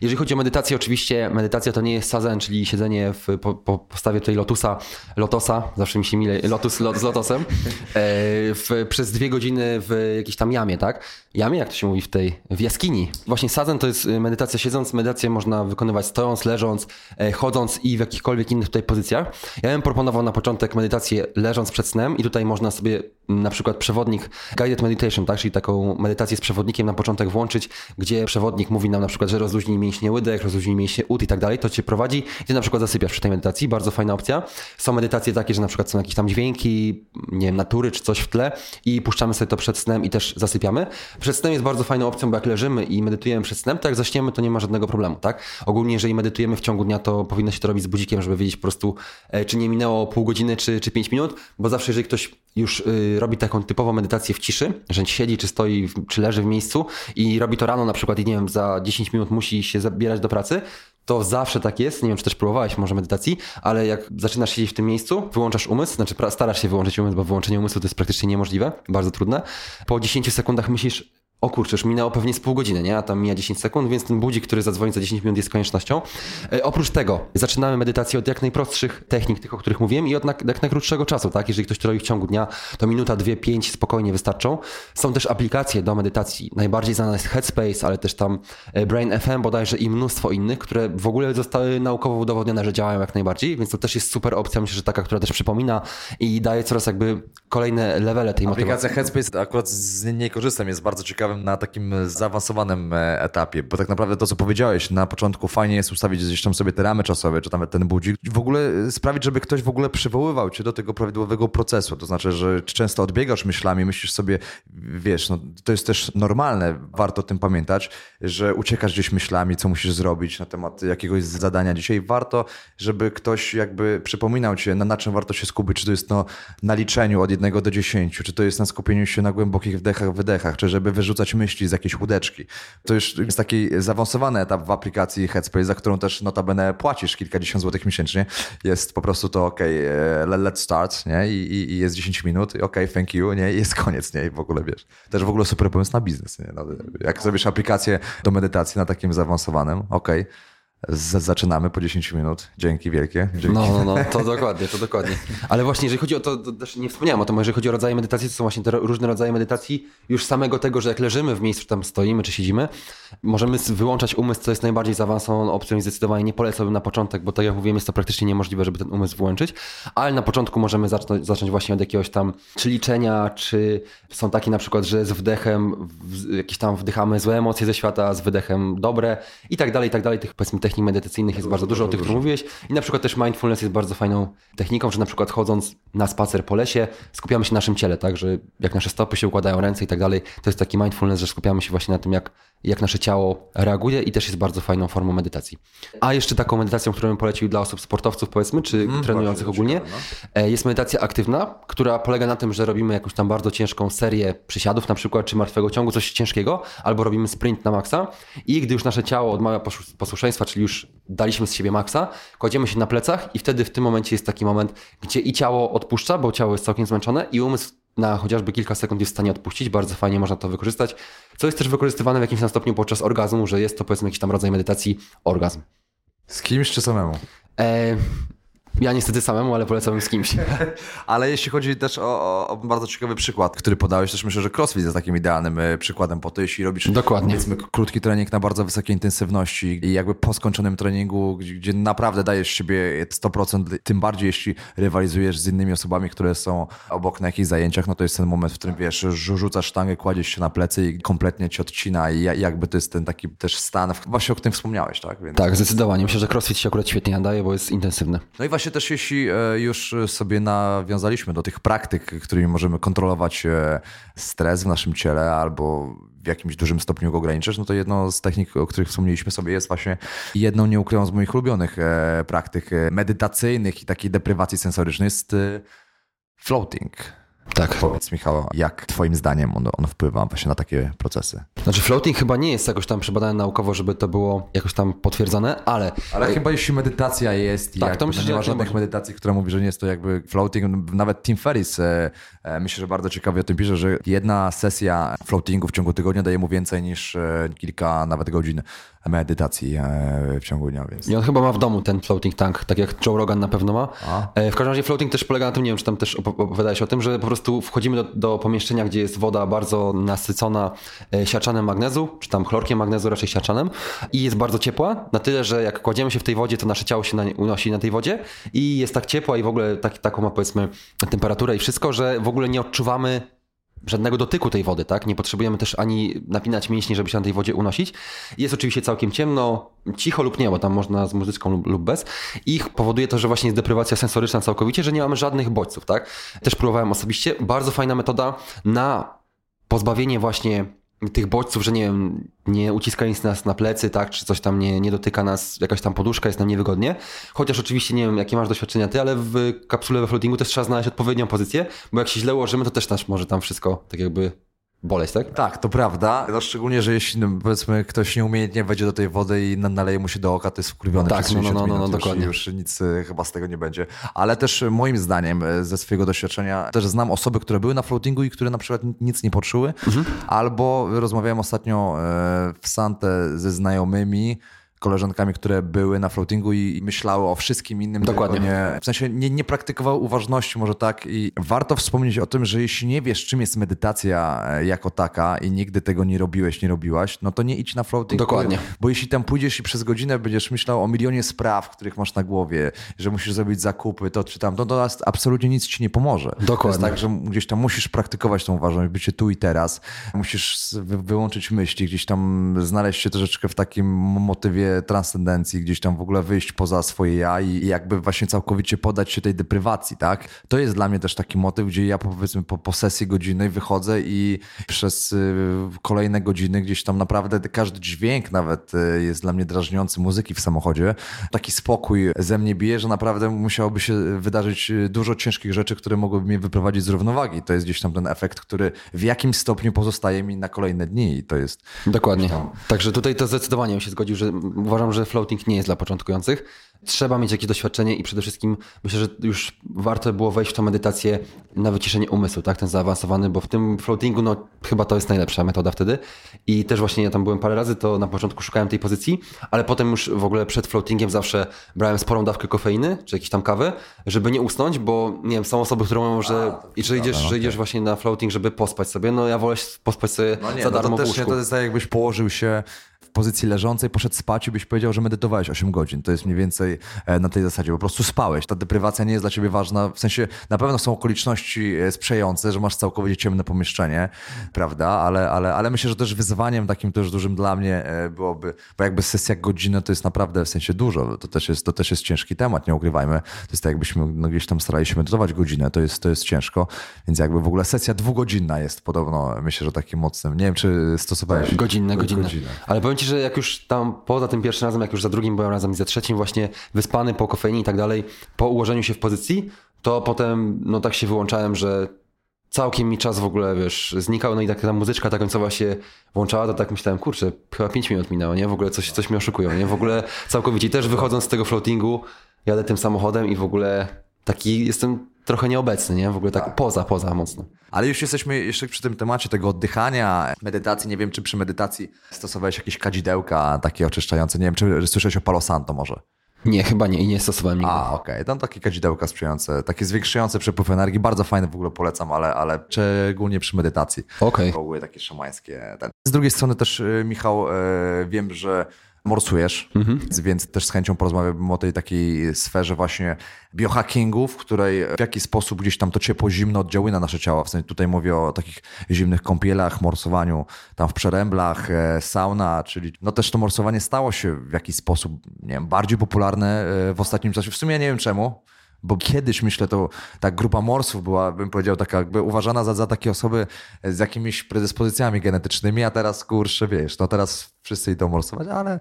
Jeżeli chodzi o medytację, oczywiście medytacja to nie jest sazen, czyli siedzenie w po, po postawie tutaj lotusa, lotosa, zawsze mi się mile, lotus lot, z lotosem, e, w, przez dwie godziny w jakiejś tam jamie, tak? Jamie, jak to się mówi w tej, w jaskini. Właśnie sazen to jest y, medytacja siedząc, medytację można wykonywać stojąc, leżąc, e, chodząc i w jakichkolwiek innych tutaj pozycjach. Ja bym proponował na początek medytację leżąc przed snem i tutaj można sobie na przykład przewodnik guided meditation, tak? Czyli taką medytację z przewodnikiem na początek włączyć, gdzie przewodnik mówi nam na przykład, że rozluźnij mięśnie łydek, rozluźnij mięśnie ud i tak dalej, to cię prowadzi i ty na przykład zasypiasz przy tej medytacji. Bardzo fajna opcja. Są medytacje takie, że na przykład są jakieś tam dźwięki, nie wiem, natury czy coś w tle i puszczamy sobie to przed snem i też zasypiamy. Przed snem jest bardzo fajną opcją, bo jak leżymy i medytujemy przed snem, to jak zaśniemy, to nie ma żadnego problemu, tak? Ogólnie, jeżeli medytujemy w ciągu dnia, to powinno się to robić z budzikiem, żeby wiedzieć po prostu, e, czy nie minęło pół godziny, czy, czy pięć minut, bo zawsze, jeżeli ktoś już y, robi taką typową medytację w ciszy, że siedzi, czy stoi, czy leży w miejscu i robi to rano na przykład i nie wiem, za 10 minut musi się zabierać do pracy, to zawsze tak jest. Nie wiem, czy też próbowałeś może medytacji, ale jak zaczynasz siedzieć w tym miejscu, wyłączasz umysł, znaczy starasz się wyłączyć umysł, bo wyłączenie umysłu to jest praktycznie niemożliwe, bardzo trudne. Po 10 sekundach myślisz, o kurczę, już minęło pewnie z pół godziny, nie? A tam mija 10 sekund, więc ten budzik, który zadzwoni za 10 minut jest koniecznością. E, oprócz tego zaczynamy medytację od jak najprostszych technik, tych, o których mówiłem i od na, jak najkrótszego czasu, tak? Jeżeli ktoś to robi w ciągu dnia, to minuta, dwie, pięć spokojnie wystarczą. Są też aplikacje do medytacji. Najbardziej znana jest Headspace, ale też tam e, Brain FM bodajże i mnóstwo innych, które w ogóle zostały naukowo udowodnione, że działają jak najbardziej, więc to też jest super opcja, myślę, że taka, która też przypomina i daje coraz jakby kolejne levele tej motywacji. Aplikacja Headspace akurat z niej korzystam, jest bardzo na takim zaawansowanym e, etapie, bo tak naprawdę to, co powiedziałeś, na początku fajnie jest ustawić gdzieś tam sobie te ramy czasowe, czy nawet ten budzik, w ogóle e, sprawić, żeby ktoś w ogóle przywoływał cię do tego prawidłowego procesu, to znaczy, że często odbiegasz myślami, myślisz sobie, wiesz, no, to jest też normalne, warto o tym pamiętać, że uciekasz gdzieś myślami, co musisz zrobić na temat jakiegoś zadania. Dzisiaj, warto, żeby ktoś jakby przypominał cię, na, na czym warto się skupić, czy to jest no, na liczeniu od jednego do dziesięciu, czy to jest na skupieniu się na głębokich wdechach, wydechach, czy żeby wyrzucać myśli z jakiejś łódeczki. To już jest taki zaawansowany etap w aplikacji Headspace, za którą też notabene płacisz kilkadziesiąt złotych miesięcznie. Jest po prostu to ok, let's start, nie? I, i, i jest 10 minut, ok, thank you, nie? I jest koniec, nie? I w ogóle wiesz. Też w ogóle super pomysł na biznes, nie? No, jak zrobisz aplikację do medytacji na takim zaawansowanym, ok, zaczynamy po 10 minut. Dzięki wielkie. Dzięki. No, no, no, to dokładnie, to dokładnie. Ale właśnie, jeżeli chodzi o to, to też nie wspomniałem o tym, jeżeli chodzi o rodzaje medytacji, to są właśnie te różne rodzaje medytacji, już samego tego, że jak leżymy w miejscu, tam stoimy czy siedzimy, możemy wyłączać umysł, co jest najbardziej zaawansowaną opcją i zdecydowanie nie polecałbym na początek, bo tak jak mówiłem, jest to praktycznie niemożliwe, żeby ten umysł włączyć, ale na początku możemy zacząć, zacząć właśnie od jakiegoś tam, czy liczenia, czy są takie na przykład, że z wdechem w, jakieś tam wdychamy złe emocje ze świata, z wydechem dobre i tak dalej, i tak dalej, tych powiedzmy technik technik medytacyjnych jest bardzo dużo, o tych, których mówiłeś. I na przykład też mindfulness jest bardzo fajną techniką, że na przykład chodząc na spacer po lesie, skupiamy się na naszym ciele, tak, że jak nasze stopy się układają, ręce i tak dalej, to jest taki mindfulness, że skupiamy się właśnie na tym, jak, jak nasze ciało reaguje i też jest bardzo fajną formą medytacji. A jeszcze taką medytacją, którą bym polecił dla osób sportowców, powiedzmy, czy mm, trenujących ogólnie, ciekawe, no. jest medytacja aktywna, która polega na tym, że robimy jakąś tam bardzo ciężką serię przysiadów na przykład, czy martwego ciągu, coś ciężkiego, albo robimy sprint na maksa i gdy już nasze ciało odmawia posłuszeństwa, czyli już daliśmy z siebie maksa, kładziemy się na plecach i wtedy w tym momencie jest taki moment, gdzie i ciało odpuszcza, bo ciało jest całkiem zmęczone i umysł na chociażby kilka sekund jest w stanie odpuścić, bardzo fajnie można to wykorzystać, co jest też wykorzystywane w jakimś tam stopniu podczas orgazmu, że jest to powiedzmy jakiś tam rodzaj medytacji, orgazm. Z kimś czy samemu? E, Ja niestety samemu, ale polecałbym z kimś. <laughs> Ale jeśli chodzi też o, o, bardzo ciekawy przykład, który podałeś, też myślę, że crossfit jest takim idealnym e, przykładem po to, jeśli robisz Dokładnie. powiedzmy krótki trening na bardzo wysokiej intensywności i jakby po skończonym treningu, gdzie, naprawdę dajesz siebie 100%, tym bardziej jeśli rywalizujesz z innymi osobami, które są obok na jakichś zajęciach, no to jest ten moment, w którym wiesz, rzu- rzucasz sztangę, kładziesz się na plecy i kompletnie cię odcina i ja- jakby to jest ten taki też stan, właśnie o którym wspomniałeś, tak? Więc... Tak, zdecydowanie. Myślę, że crossfit się akurat świetnie nadaje, bo jest intensywny. No i właśnie też jeśli e, już sobie nawiązaliśmy do tych praktyk, którymi możemy kontrolować e, stres w naszym ciele albo w jakimś dużym stopniu go ograniczać, no to jedną z technik, o których wspomnieliśmy sobie jest właśnie jedną, nie ukrywam, z moich ulubionych e, praktyk medytacyjnych i takiej deprywacji sensorycznej jest floating. Tak. Powiedz Michał, jak twoim zdaniem on, on wpływa właśnie na takie procesy? Znaczy floating chyba nie jest jakoś tam przebadane naukowo, żeby to było jakoś tam potwierdzone, ale... Ale chyba jeśli medytacja jest, Tak, tak, to myślę, nie że ma jak żadnych medytacji, która mówi, że nie jest to jakby floating. Nawet Tim Ferriss e, e, myślę, że bardzo ciekawie o tym pisze, że jedna sesja floatingu w ciągu tygodnia daje mu więcej niż e, kilka nawet godzin medytacji e, w ciągu dnia, więc... I on chyba ma w domu ten floating tank, tak jak Joe Rogan na pewno ma. E, W każdym razie floating też polega na tym, nie wiem, czy tam też opo- opowiadałeś o tym, że po prostu wchodzimy do, do pomieszczenia, gdzie jest woda bardzo nasycona e, siarczanem magnezu, czy tam chlorkiem magnezu, raczej siarczanem i jest bardzo ciepła, na tyle, że jak kładziemy się w tej wodzie, to nasze ciało się na nie, unosi na tej wodzie i jest tak ciepła i w ogóle tak, taką ma powiedzmy temperaturę i wszystko, że w ogóle nie odczuwamy żadnego dotyku tej wody, tak? Nie potrzebujemy też ani napinać mięśni, żeby się na tej wodzie unosić. Jest oczywiście całkiem ciemno, cicho lub nie, bo tam można z muzyczką lub, lub bez. I powoduje to, że właśnie jest deprywacja sensoryczna całkowicie, że nie mamy żadnych bodźców, tak? Też próbowałem osobiście. Bardzo fajna metoda na pozbawienie właśnie tych bodźców, że nie wiem, nie uciska nic nas na plecy, tak, czy coś tam nie, nie dotyka nas, jakaś tam poduszka, jest nam niewygodnie. Chociaż oczywiście nie wiem, jakie masz doświadczenia ty, ale w kapsule we floatingu też trzeba znaleźć odpowiednią pozycję, bo jak się źle ułożymy, to też nas może tam wszystko tak jakby boleć, tak? Tak, to prawda. No szczególnie, że jeśli no, powiedzmy ktoś nieumiejętnie wejdzie do tej wody i na- naleje mu się do oka, to jest wkurwiony Tak, przez no, no, 60 no, no, no, dokładnie. już nic e, chyba z tego nie będzie. Ale też e, moim zdaniem, e, ze swojego doświadczenia, też znam osoby, które były na floatingu i które na przykład nic nie poczuły, Mhm. albo rozmawiałem ostatnio w Sante ze znajomymi, koleżankami, które były na floatingu i myślały o wszystkim innym. Dokładnie. Nie, w sensie nie, nie praktykowały uważności może tak i warto wspomnieć o tym, że jeśli nie wiesz, czym jest medytacja e, jako taka i nigdy tego nie robiłeś, nie robiłaś, no to nie idź na floating. Dokładnie. Bo, jeśli tam pójdziesz i przez godzinę będziesz myślał o milionie spraw, których masz na głowie, że musisz zrobić zakupy, to czy tam, to, to absolutnie nic ci nie pomoże. To jest Dokładnie. tak, że gdzieś tam musisz praktykować tą uważność, bycie tu i teraz. Musisz wyłączyć myśli, gdzieś tam znaleźć się troszeczkę w takim motywie transcendencji, gdzieś tam w ogóle wyjść poza swoje ja i jakby właśnie całkowicie podać się tej deprywacji, tak? To jest dla mnie też taki motyw, gdzie ja powiedzmy po, po sesji godzinnej wychodzę i przez y, kolejne godziny gdzieś tam naprawdę każdy dźwięk nawet y, jest dla mnie drażniący muzyki w samochodzie. Taki spokój ze mnie bije, że naprawdę musiałoby się wydarzyć y, dużo ciężkich rzeczy, które mogłyby mnie wyprowadzić z równowagi. To jest gdzieś tam ten efekt, który w jakimś stopniu pozostaje mi na kolejne dni i to jest Dokładnie. Także tutaj to zdecydowanie bym się zgodził, że uważam, że floating nie jest dla początkujących. Trzeba mieć jakieś doświadczenie i przede wszystkim myślę, że już warto było wejść w tą medytację na wyciszenie umysłu, tak, ten zaawansowany, bo w tym floatingu, no chyba to jest najlepsza metoda wtedy. I też właśnie ja tam byłem parę razy, to na początku szukałem tej pozycji, ale potem już w ogóle przed floatingiem zawsze brałem sporą dawkę kofeiny, czy jakiejś tam kawy, żeby nie usnąć, bo nie wiem, są osoby, które mówią, że, i że idziesz, że idziesz właśnie na floating, żeby pospać sobie, no ja wolę pospać sobie No nie, za no darmo to w też nie, łóżku. to jest tak jakbyś położył się w pozycji leżącej, poszedł spać i byś powiedział, że medytowałeś 8 godzin. To jest mniej więcej e, na tej zasadzie. Po prostu spałeś. Ta deprywacja nie jest dla ciebie ważna. W sensie na pewno są okoliczności e, sprzyjające, że masz całkowicie ciemne pomieszczenie, prawda? Ale, ale, ale myślę, że też wyzwaniem takim też dużym dla mnie e, byłoby, bo jakby sesja godzinna to jest naprawdę w sensie dużo. To też jest, to też jest ciężki temat, nie ukrywajmy. To jest tak jakbyśmy no, gdzieś tam starali się medytować godzinę. To jest, to jest ciężko. Więc jakby w ogóle sesja dwugodzinna jest podobno, myślę, że takim mocnym. Nie wiem, czy stosowałeś Godzinne, godzinne. Godzinę. Ale powiem ci, że jak już tam poza tym pierwszym razem, jak już za drugim byłem razem i za trzecim właśnie wyspany po kofeinie i tak dalej, po ułożeniu się w pozycji, to potem no tak się wyłączałem, że całkiem mi czas w ogóle, wiesz, znikał, no i tak ta muzyczka ta końcowa się włączała, to tak myślałem, kurczę, chyba 5 minut minęło, nie? W ogóle coś, coś mnie oszukują, nie? W ogóle całkowicie. I też wychodząc z tego floatingu, jadę tym samochodem i w ogóle taki jestem trochę nieobecny, nie? W ogóle tak, poza, poza mocno. Ale już jesteśmy jeszcze przy tym temacie tego oddychania, medytacji. Nie wiem, czy przy medytacji stosowałeś jakieś kadzidełka takie oczyszczające. Nie wiem, czy słyszałeś o Palo Santo może. Nie, chyba nie i nie stosowałem nigdy. A, okej. Tam takie kadzidełka sprzyjające, takie zwiększające przepływ energii. Bardzo fajne w ogóle polecam, ale, ale szczególnie przy medytacji. Okej. W ogóle takie szamańskie. Z drugiej strony też, y, Michał, y, wiem, że morsujesz, więc też z chęcią porozmawiałbym o tej takiej sferze właśnie biohackingu, w której w jaki sposób gdzieś tam to ciepło, zimno oddziałuje na nasze ciała. W sensie tutaj mówię o takich zimnych kąpielach, morsowaniu tam w przeręblach, e, sauna, czyli no też to morsowanie stało się w jakiś sposób, nie wiem, bardziej popularne e, w ostatnim czasie. W sumie nie wiem czemu, bo kiedyś, myślę, to ta grupa morsów była, bym powiedział, taka jakby uważana za, za takie osoby z jakimiś predyspozycjami genetycznymi, a teraz, kurczę, wiesz, no teraz wszyscy idą morsować, ale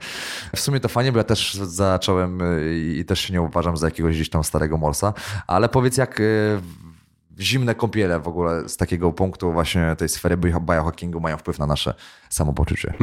w sumie to fajnie, bo ja też zacząłem y, i też się nie uważam za jakiegoś gdzieś tam starego morsa, ale powiedz, jak y, zimne kąpiele w ogóle z takiego punktu właśnie tej sfery bio- biohackingu mają wpływ na nasze samopoczucie.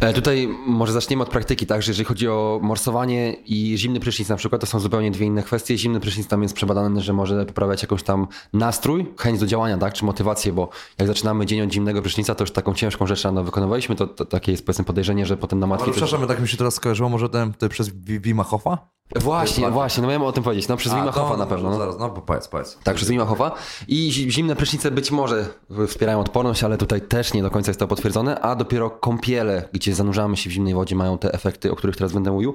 E, Tutaj może zaczniemy od praktyki, tak, że jeżeli chodzi o morsowanie i zimny prysznic na przykład, to są zupełnie dwie inne kwestie. Zimny prysznic tam jest przebadane, że może poprawiać jakąś tam nastrój, chęć do działania, tak, czy motywację, bo jak zaczynamy dzień od zimnego prysznica, to już taką ciężką rzecz rano wykonywaliśmy, to, to takie jest powiedzmy podejrzenie, że potem na Ale matwie... przepraszam, tak mi się teraz skojarzyło, może ten, ten przez Wi- Wima Hofa? Właśnie, właśnie, no miałem o tym powiedzieć, no przez Wima to- Hofa na pewno. No. Zaraz, no bo powiedz, powiedz. Tak, przez Wima Hofa. I zi- zimne prysznice być może wspierają odporność, ale tutaj też nie do końca jest to potwierdzone, a dopiero kąpiele, gdzie zanurzamy się w zimnej wodzie, mają te efekty, o których teraz będę mówił.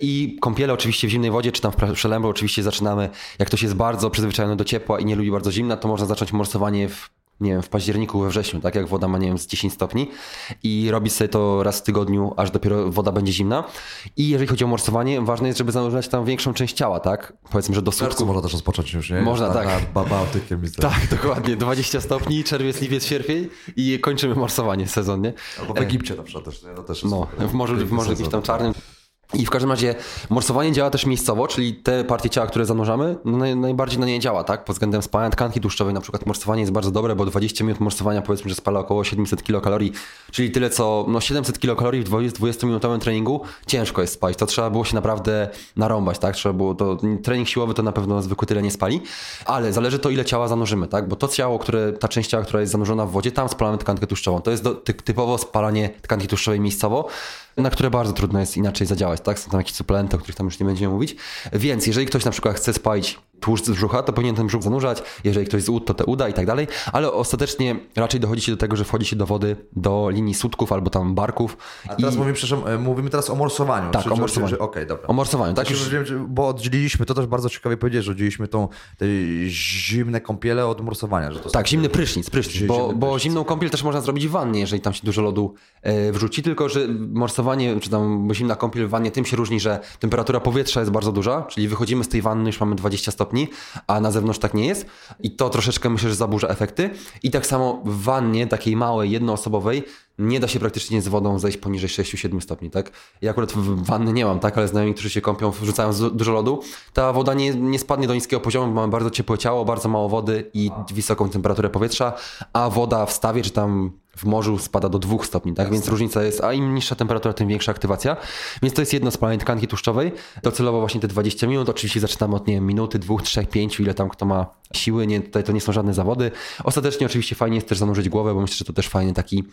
I kąpiele oczywiście w zimnej wodzie, czy tam w przelębu oczywiście zaczynamy, jak ktoś jest bardzo przyzwyczajony do ciepła i nie lubi bardzo zimna, to można zacząć morsowanie w nie wiem, w październiku, we wrześniu, tak jak woda ma, nie wiem, z 10 stopni i robić sobie to raz w tygodniu, aż dopiero woda będzie zimna. I jeżeli chodzi o morsowanie, ważne jest, żeby zanurzać tam większą część ciała, tak? Powiedzmy, że do sutku. można też rozpocząć już, nie? Można, Na- tak. Nad Ba- Bałtykiem i tak. Tak, dokładnie. 20 stopni, czerwiec, lipiec, sierpień i kończymy morsowanie sezon, nie? Albo w Egipcie na przykład też, nie? No, też No, w morzu, w morzu jakimś tam czarnym. I w każdym razie morsowanie działa też miejscowo, czyli te partie ciała, które zanurzamy, no naj, najbardziej na nie działa, tak? Pod względem spalania tkanki tłuszczowej na przykład morsowanie jest bardzo dobre, bo 20 minut morsowania powiedzmy, że spala około 700 kilokalorii, czyli tyle co, no 700 kilokalorii w 20-minutowym treningu ciężko jest spalić. To trzeba było się naprawdę narąbać, tak? Trzeba było to, trening siłowy to na pewno zwykły tyle nie spali, ale zależy to ile ciała zanurzymy, tak? Bo to ciało, które, ta część ciała, która jest zanurzona w wodzie, tam spalamy tkankę tłuszczową. To jest do, ty, typowo spalanie tkanki tłuszczowej miejscowo, na które bardzo trudno jest inaczej zadziałać, tak? Są tam jakieś suplementy, o których tam już nie będziemy mówić. Więc jeżeli ktoś na przykład chce spalić tłuszcz z brzucha, to powinien ten brzuch zanurzać. Jeżeli ktoś z ud, to te uda i tak dalej. Ale ostatecznie raczej dochodzi się do tego, że wchodzi się do wody, do linii sutków albo tam barków. A teraz i... mówimy, przepraszam, e, mówimy teraz o morsowaniu. Tak, Czy- o morsowaniu. Okej, dobra. O morsowaniu, tak? Tak, już bo oddzieliliśmy, to też bardzo ciekawie powiedzieć, że oddzieliliśmy tą, zimne kąpiele od morsowania. Że to Tak, zimny prysznic, prysznic, Zimny bo, prysznic. bo zimną kąpiel też można zrobić w wannie, jeżeli tam się dużo lodu e, wrzuci, tylko że morsowanie, czy tam zimna kąpiel w wannie tym się różni, że temperatura powietrza jest bardzo duża, czyli wychodzimy z tej wanny, już mamy 20 stopni, a na zewnątrz tak nie jest i to troszeczkę myślę, że zaburza efekty i tak samo w wannie takiej małej, jednoosobowej nie da się praktycznie z wodą zejść poniżej 6-7 stopni, tak? Ja akurat wanny nie mam, tak? Ale znajomi, którzy się kąpią, wrzucają dużo lodu, ta woda nie, nie spadnie do niskiego poziomu, bo mamy bardzo ciepłe ciało, bardzo mało wody i wysoką temperaturę powietrza, a woda w stawie czy tam w morzu spada do 2 stopni, tak? Więc różnica jest, a im niższa temperatura, tym większa aktywacja. Więc to jest jedno spalanie tkanki tłuszczowej. Docelowo właśnie te 20 minut. Oczywiście zaczynamy od, nie wiem, minuty, dwóch, trzech, pięciu, ile tam kto ma siły. Nie, tutaj to nie są żadne zawody. Ostatecznie oczywiście fajnie jest też zanurzyć głowę, bo myślę, że to też fajny taki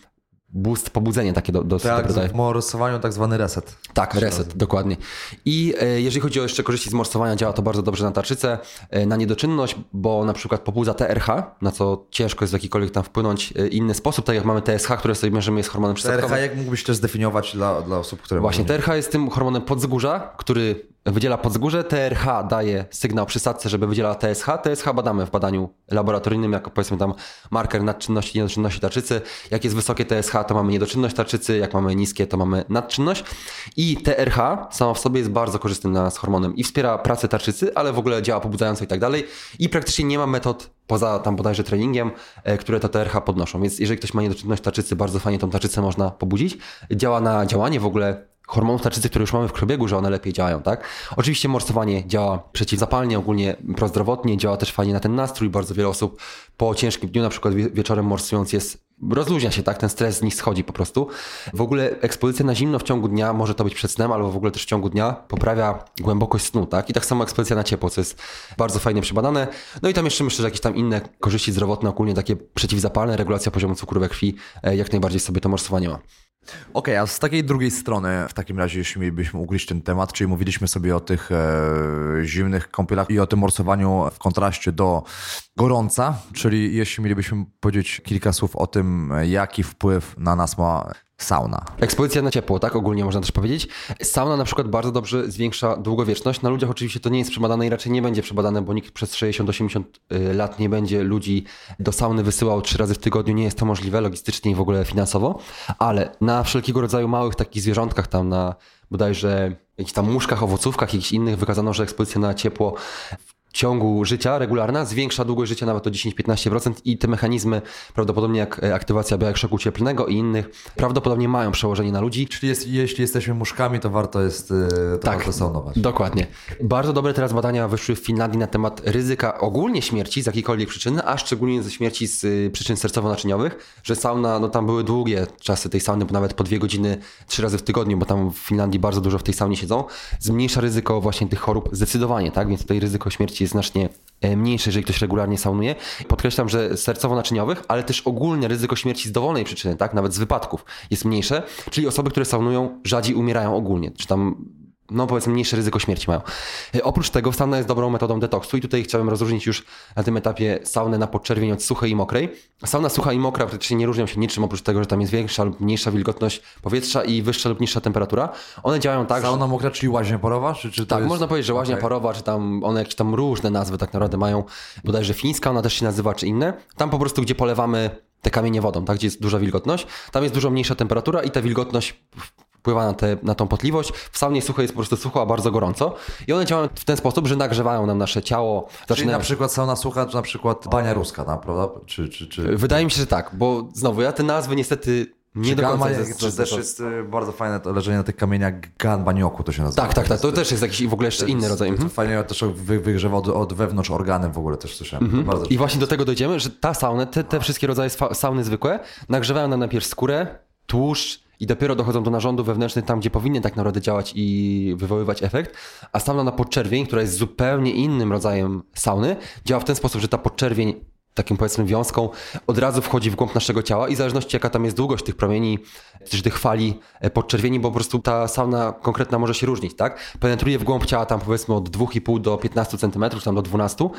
boost, pobudzenie takie do, do Tak, dobre daje. w morsowaniu tak zwany reset. Tak, reset, dokładnie. I e, jeżeli chodzi o jeszcze korzyści z morsowania, działa to bardzo dobrze na tarczycę, e, na niedoczynność, bo na przykład pobudza TRH, na co ciężko jest w jakikolwiek tam wpłynąć e, inny sposób, tak jak mamy TSH, które sobie mierzymy jest hormonem TRH, przysadkowym. jak mógłbyś też zdefiniować dla, dla osób, które... Właśnie, TRH jest tym hormonem podzgórza, który wydziela podzgórze. TRH daje sygnał przysadce, żeby wydziela TSH. TSH badamy w badaniu laboratoryjnym jako powiedzmy tam marker nadczynności, niedoczynności tarczycy. Jak jest wysokie TSH, to mamy niedoczynność tarczycy, jak mamy niskie, to mamy nadczynność. I TRH sama w sobie jest bardzo korzystnym dla nas hormonem i wspiera pracę tarczycy, ale w ogóle działa pobudzająco i tak dalej. I praktycznie nie ma metod poza tam bodajże treningiem, e, które to TRH podnoszą. Więc jeżeli ktoś ma niedoczynność tarczycy, bardzo fajnie tą tarczycę można pobudzić. Działa na działanie w ogóle hormonów tarczycy, które już mamy w przebiegu, że one lepiej działają, tak? Oczywiście morsowanie działa przeciwzapalnie, ogólnie prozdrowotnie, działa też fajnie na ten nastrój. Bardzo wiele osób po ciężkim dniu, na przykład wie- wieczorem morsując jest rozluźnia się, tak? Ten stres z nich schodzi po prostu. W ogóle ekspozycja na zimno w ciągu dnia, może to być przed snem, albo w ogóle też w ciągu dnia, poprawia głębokość snu, tak? I tak samo ekspozycja na ciepło, co jest bardzo fajnie przebadane. No i tam jeszcze myślę, że jakieś tam inne korzyści zdrowotne, ogólnie takie przeciwzapalne, regulacja poziomu cukru we krwi, e, jak najbardziej sobie to morsowanie ma. Okej, a z takiej drugiej strony, w takim razie, jeśli mielibyśmy ugryźć ten temat, czyli mówiliśmy sobie o tych e, zimnych kąpielach i o tym morsowaniu w kontraście do gorąca, czyli jeśli mielibyśmy powiedzieć kilka słów o tym, jaki wpływ na nas ma sauna. Ekspozycja na ciepło, tak? Ogólnie można też powiedzieć. Sauna na przykład bardzo dobrze zwiększa długowieczność. Na ludziach oczywiście to nie jest przebadane i raczej nie będzie przebadane, bo nikt przez 60-80 y, lat nie będzie ludzi do sauny wysyłał trzy razy w tygodniu. Nie jest to możliwe logistycznie i w ogóle finansowo, ale na wszelkiego rodzaju małych takich zwierzątkach tam na bodajże jakichś tam muszkach, owocówkach, jakichś innych wykazano, że ekspozycja na ciepło ciągu życia regularna zwiększa długość życia nawet o 10-15% i te mechanizmy, prawdopodobnie jak e, aktywacja białek szoku cieplnego i innych, prawdopodobnie mają przełożenie na ludzi. Czyli jest, jeśli jesteśmy muszkami, to warto jest e, to Tak. warto saunować. Dokładnie. Bardzo dobre teraz badania wyszły w Finlandii na temat ryzyka ogólnie śmierci z jakiejkolwiek przyczyny, a szczególnie ze śmierci z y, przyczyn sercowo-naczyniowych, że sauna, no tam były długie czasy tej sauny, bo nawet po dwie godziny, trzy razy w tygodniu, bo tam w Finlandii bardzo dużo w tej saunie siedzą, zmniejsza ryzyko właśnie tych chorób zdecydowanie, tak? Więc tutaj ryzyko śmierci jest znacznie e, mniejsze, jeżeli ktoś regularnie saunuje. Podkreślam, że sercowo-naczyniowych, ale też ogólnie ryzyko śmierci z dowolnej przyczyny, tak? Nawet z wypadków jest mniejsze, czyli osoby, które saunują rzadziej umierają ogólnie, czy tam no powiedzmy mniejsze ryzyko śmierci mają. E, Oprócz tego sauna jest dobrą metodą detoksu i tutaj chciałem rozróżnić już na tym etapie saunę na podczerwień od suchej i mokrej. Sauna sucha i mokra praktycznie nie różnią się niczym oprócz tego, że tam jest większa lub mniejsza wilgotność powietrza i wyższa lub niższa temperatura. One działają tak, że... Sauna mokra, czyli łaźnia parowa? Czy, czy Tak, jest... można powiedzieć, że łaźnia Okej. parowa, czy tam one jakieś tam różne nazwy tak naprawdę mają, bodajże fińska, ona też się nazywa, czy inne. Tam po prostu, gdzie polewamy te kamienie wodą, tak, gdzie jest duża wilgotność, tam jest dużo mniejsza temperatura i ta wilgotność wpływa na, te, na tą potliwość. W saunie suchej jest po prostu sucho, a bardzo gorąco. I one działają w ten sposób, że nagrzewają nam nasze ciało. Czyli Zaczynają... na przykład sauna sucha, czy na przykład bania ruska, no, prawda? Czy, czy, czy... Wydaje mi się, że tak, bo znowu ja te nazwy niestety nie Czy do końca... Zas- czy zas- też jest bardzo fajne to leżenie na tych kamieniach Gan Banioku to się nazywa. Tak, tak, tak. To też jest jakiś w ogóle jeszcze inny rodzaj. To Mhm. fajnie też wy, wygrzewa od, od wewnątrz organem w ogóle też słyszałem. To Bardzo I właśnie do tego dojdziemy, że ta sauna, te, te wszystkie rodzaje sauny zwykłe nagrzewają nam najpierw skórę, tłuszcz i dopiero dochodzą do narządów wewnętrznych tam, gdzie powinny tak naprawdę działać i wywoływać efekt. A sauna na podczerwień, która jest zupełnie innym rodzajem sauny, działa w ten sposób, że ta podczerwień takim powiedzmy wiązką od razu wchodzi w głąb naszego ciała i w zależności jaka tam jest długość tych promieni, czy tych fali e, podczerwieni, bo po prostu ta sauna konkretna może się różnić, tak? Penetruje w głąb ciała tam powiedzmy od 2,5 do 15 cm, tam do 12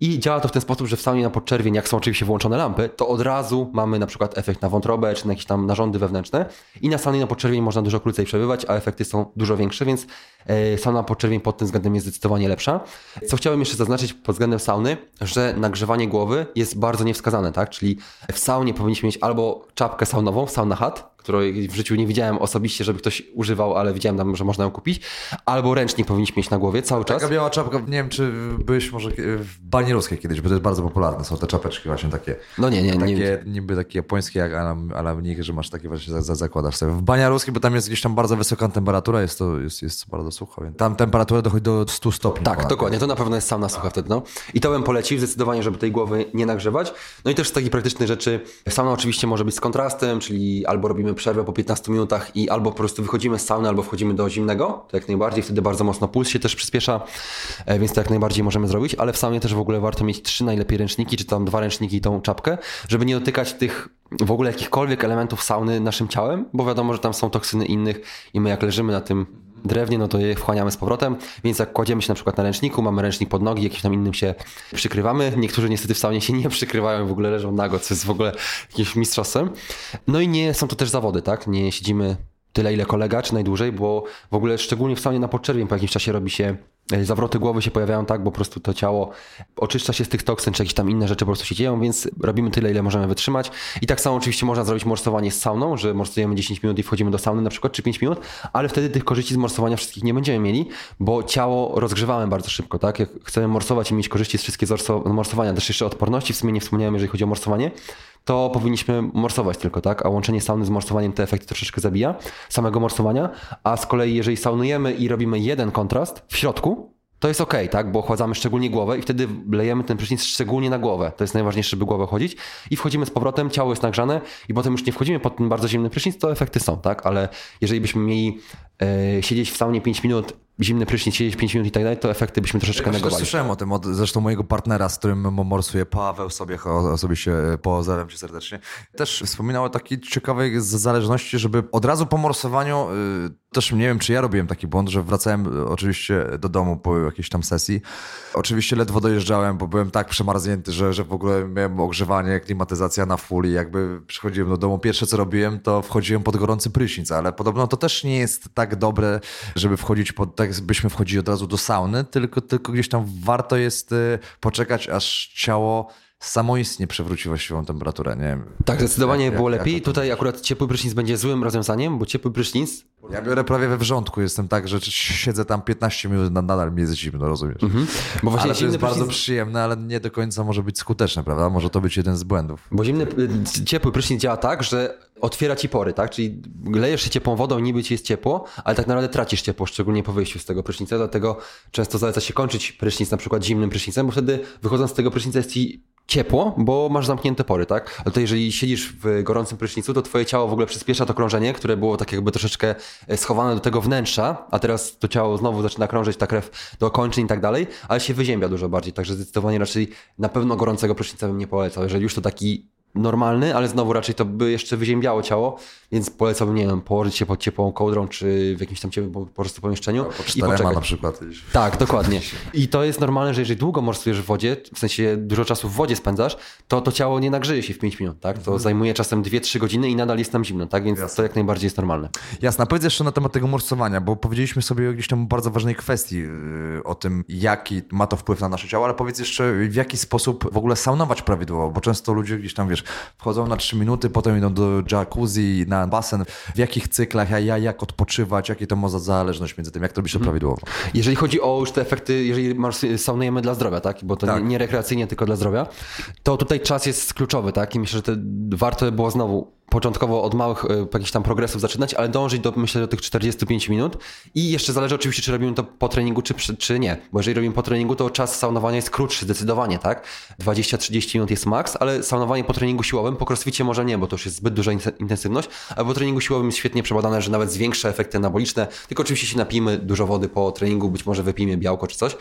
i działa to w ten sposób, że w saunie na podczerwień, jak są oczywiście włączone lampy, to od razu mamy na przykład efekt na wątrobę, czy na jakieś tam narządy wewnętrzne i na saunie na podczerwień można dużo krócej przebywać, a efekty są dużo większe, więc e, sauna na podczerwień pod tym względem jest zdecydowanie lepsza. Co chciałem jeszcze zaznaczyć pod względem sauny, że nagrzewanie głowy jest bardzo niewskazane, tak? Czyli w saunie powinniśmy mieć albo czapkę saunową, sauna hat, której w życiu nie widziałem osobiście, żeby ktoś używał, ale widziałem tam, że można ją kupić, albo ręcznik powinniśmy mieć na głowie cały czas. Taka biała czapka, nie wiem czy byłeś może w bani ruskiej kiedyś, bo to jest bardzo popularne, są te czapeczki właśnie takie. No nie, nie, nie. Takie niby takie japońskie, jak alam, alamnik, że masz takie właśnie za, za, zakładasz sobie. W bania ruskiej, bo tam jest gdzieś tam bardzo wysoka temperatura, jest to jest, jest bardzo sucho, więc tam temperatura dochodzi do 100 stopni. Tak, ponad. dokładnie. To na pewno jest sauna sucha wtedy. No. I to bym polecił zdecydowanie, żeby tej głowy nie nagrzewać. No i też z takich praktycznych rzeczy, sauna oczywiście może być z kontrastem, czyli albo robimy przerwę po 15 minutach i albo po prostu wychodzimy z sauny, albo wchodzimy do zimnego, to jak najbardziej, wtedy bardzo mocno puls się też przyspiesza, e, więc to jak najbardziej możemy zrobić, ale w saunie też w ogóle warto mieć trzy najlepiej ręczniki, czy tam dwa ręczniki i tą czapkę, żeby nie dotykać tych w ogóle jakichkolwiek elementów sauny naszym ciałem, bo wiadomo, że tam są toksyny innych i my jak leżymy na tym drewnie, no to je wchłaniamy z powrotem, więc jak kładziemy się na przykład na ręczniku, mamy ręcznik pod nogi, jakimś tam innym się przykrywamy. Niektórzy niestety w saunie się nie przykrywają, w ogóle leżą nago, co jest w ogóle jakimś mistrzostwem. No i nie są to też zawody, tak? Nie siedzimy tyle, ile kolega, czy najdłużej, bo w ogóle szczególnie w saunie na podczerwień po jakimś czasie robi się zawroty głowy się pojawiają tak, bo po prostu to ciało oczyszcza się z tych toksyn, czy jakieś tam inne rzeczy po prostu się dzieją, więc robimy tyle, ile możemy wytrzymać. I tak samo oczywiście można zrobić morsowanie z sauną, że morsujemy 10 minut i wchodzimy do sauny na przykład, czy 5 minut, ale wtedy tych korzyści z morsowania wszystkich nie będziemy mieli, bo ciało rozgrzewamy bardzo szybko, tak? Jak chcemy morsować i mieć korzyści z wszystkich morsowania, też jeszcze odporności, w sumie nie wspomniałem, jeżeli chodzi o morsowanie, to powinniśmy morsować tylko, tak? A łączenie sauny z morsowaniem te efekty troszeczkę zabija samego morsowania, a z kolei jeżeli saunujemy i robimy jeden kontrast w środku, to jest ok, tak? Bo ochładzamy szczególnie głowę i wtedy lejemy ten prysznic szczególnie na głowę. To jest najważniejsze, żeby głowę chodzić. I wchodzimy z powrotem, ciało jest nagrzane i potem już nie wchodzimy pod ten bardzo zimny prysznic, to efekty są, tak? Ale jeżeli byśmy mieli e, siedzieć w saunie 5 minut zimny prysznic, siedzieć 5 minut i tak dalej, to efekty byśmy troszeczkę też negowali. słyszałem o tym od zresztą mojego partnera, z którym morsuję, Paweł sobie osobiście pozdrawiam cię serdecznie. Też wspominał o takiej ciekawej zależności, żeby od razu po morsowaniu, y, też nie wiem, czy ja robiłem taki błąd, że wracałem y, oczywiście do domu po jakiejś tam sesji. Oczywiście ledwo dojeżdżałem, bo byłem tak przemarznięty, że, że w ogóle miałem ogrzewanie, klimatyzacja na full i jakby przychodziłem do domu. Pierwsze co robiłem, to wchodziłem pod gorący prysznic, ale podobno to też nie jest tak dobre, żeby wchodzić pod, tak byśmy wchodzili od razu do sauny, tylko, tylko gdzieś tam warto jest y, poczekać, aż ciało samoistnie przewróci właściwą temperaturę, nie wiem. Tak, zdecydowanie Jak- było jak- lepiej. jak Tutaj akurat ciepły prysznic będzie złym rozwiązaniem, bo ciepły prysznic Ja biorę prawie we wrzątku, jestem tak, że siedzę tam 15 minut, na- nadal mi jest zimno, rozumiesz? Bo właśnie ale to jest bardzo prysznic- przyjemne, ale nie do końca może być skuteczne, prawda? Może to być jeden z błędów. Bo zimny, y, ciepły prysznic działa tak, że otwiera ci pory, tak? Czyli lejesz się ciepłą wodą, niby ci jest ciepło, ale tak naprawdę tracisz ciepło, szczególnie po wyjściu z tego prysznica, dlatego często zaleca się kończyć prysznic na przykład zimnym prysznicem, bo wtedy wychodząc z tego prysznica jest ci ciepło, bo masz zamknięte pory, tak? Ale to jeżeli siedzisz w gorącym prysznicu, to twoje ciało w ogóle przyspiesza to krążenie, które było tak jakby troszeczkę e, schowane do tego wnętrza, a teraz to ciało znowu zaczyna krążyć, ta krew do kończyn i tak dalej, ale się wyziębia dużo bardziej, także zdecydowanie raczej na pewno gorącego prysznica bym nie polecał. Jeżeli już to taki normalny, ale znowu raczej to by jeszcze wyziębiało ciało, więc polecałbym, nie wiem, położyć się pod ciepłą kołdrą, czy w jakimś tam ciepłym po, prostu pomieszczeniu Po i czterema poczekać. na przykład. Tak, dokładnie. I to jest normalne, że jeżeli długo morsujesz w wodzie, w sensie dużo czasu w wodzie spędzasz, to to ciało nie nagrzeje się w 5 minut, tak? To zajmuje czasem 2-3 godziny i nadal jest tam zimno, tak? Więc to jak najbardziej jest normalne. Jasne, a powiedz jeszcze na temat tego morsowania, bo powiedzieliśmy sobie gdzieś tam o bardzo ważnej kwestii yy, o tym, jaki ma to wpływ na nasze ciało, ale powiedz jeszcze w jaki sposób w ogóle saunować prawidłowo, bo często ludzie gdzieś tam, wiesz, wchodzą na 3 minuty, potem idą do jacuzzi, na basen, w jakich cyklach, a ja jak odpoczywać, jakie to ma za zależność między tym, jak to robisz to prawidłowo. Jeżeli chodzi o już te efekty, jeżeli masz, saunujemy dla zdrowia, tak? Bo to Tak. Nie, nie rekreacyjnie, tylko dla zdrowia, to tutaj czas jest kluczowy, tak? I myślę, że warto było znowu początkowo od małych y, jakichś tam progresów zaczynać, ale dążyć do, myślę, do tych 45 minut i jeszcze zależy oczywiście, czy robimy to po treningu, czy, czy nie, bo jeżeli robimy po treningu, to czas saunowania jest krótszy zdecydowanie, tak? 20-30 minut jest maks, ale saunowanie po treningu siłowym, po crossficie może nie, bo to już jest zbyt duża intensywność, a po treningu siłowym jest świetnie przebadane, że nawet zwiększa efekty anaboliczne, tylko oczywiście się napijmy dużo wody po treningu, być może wypijmy białko czy coś,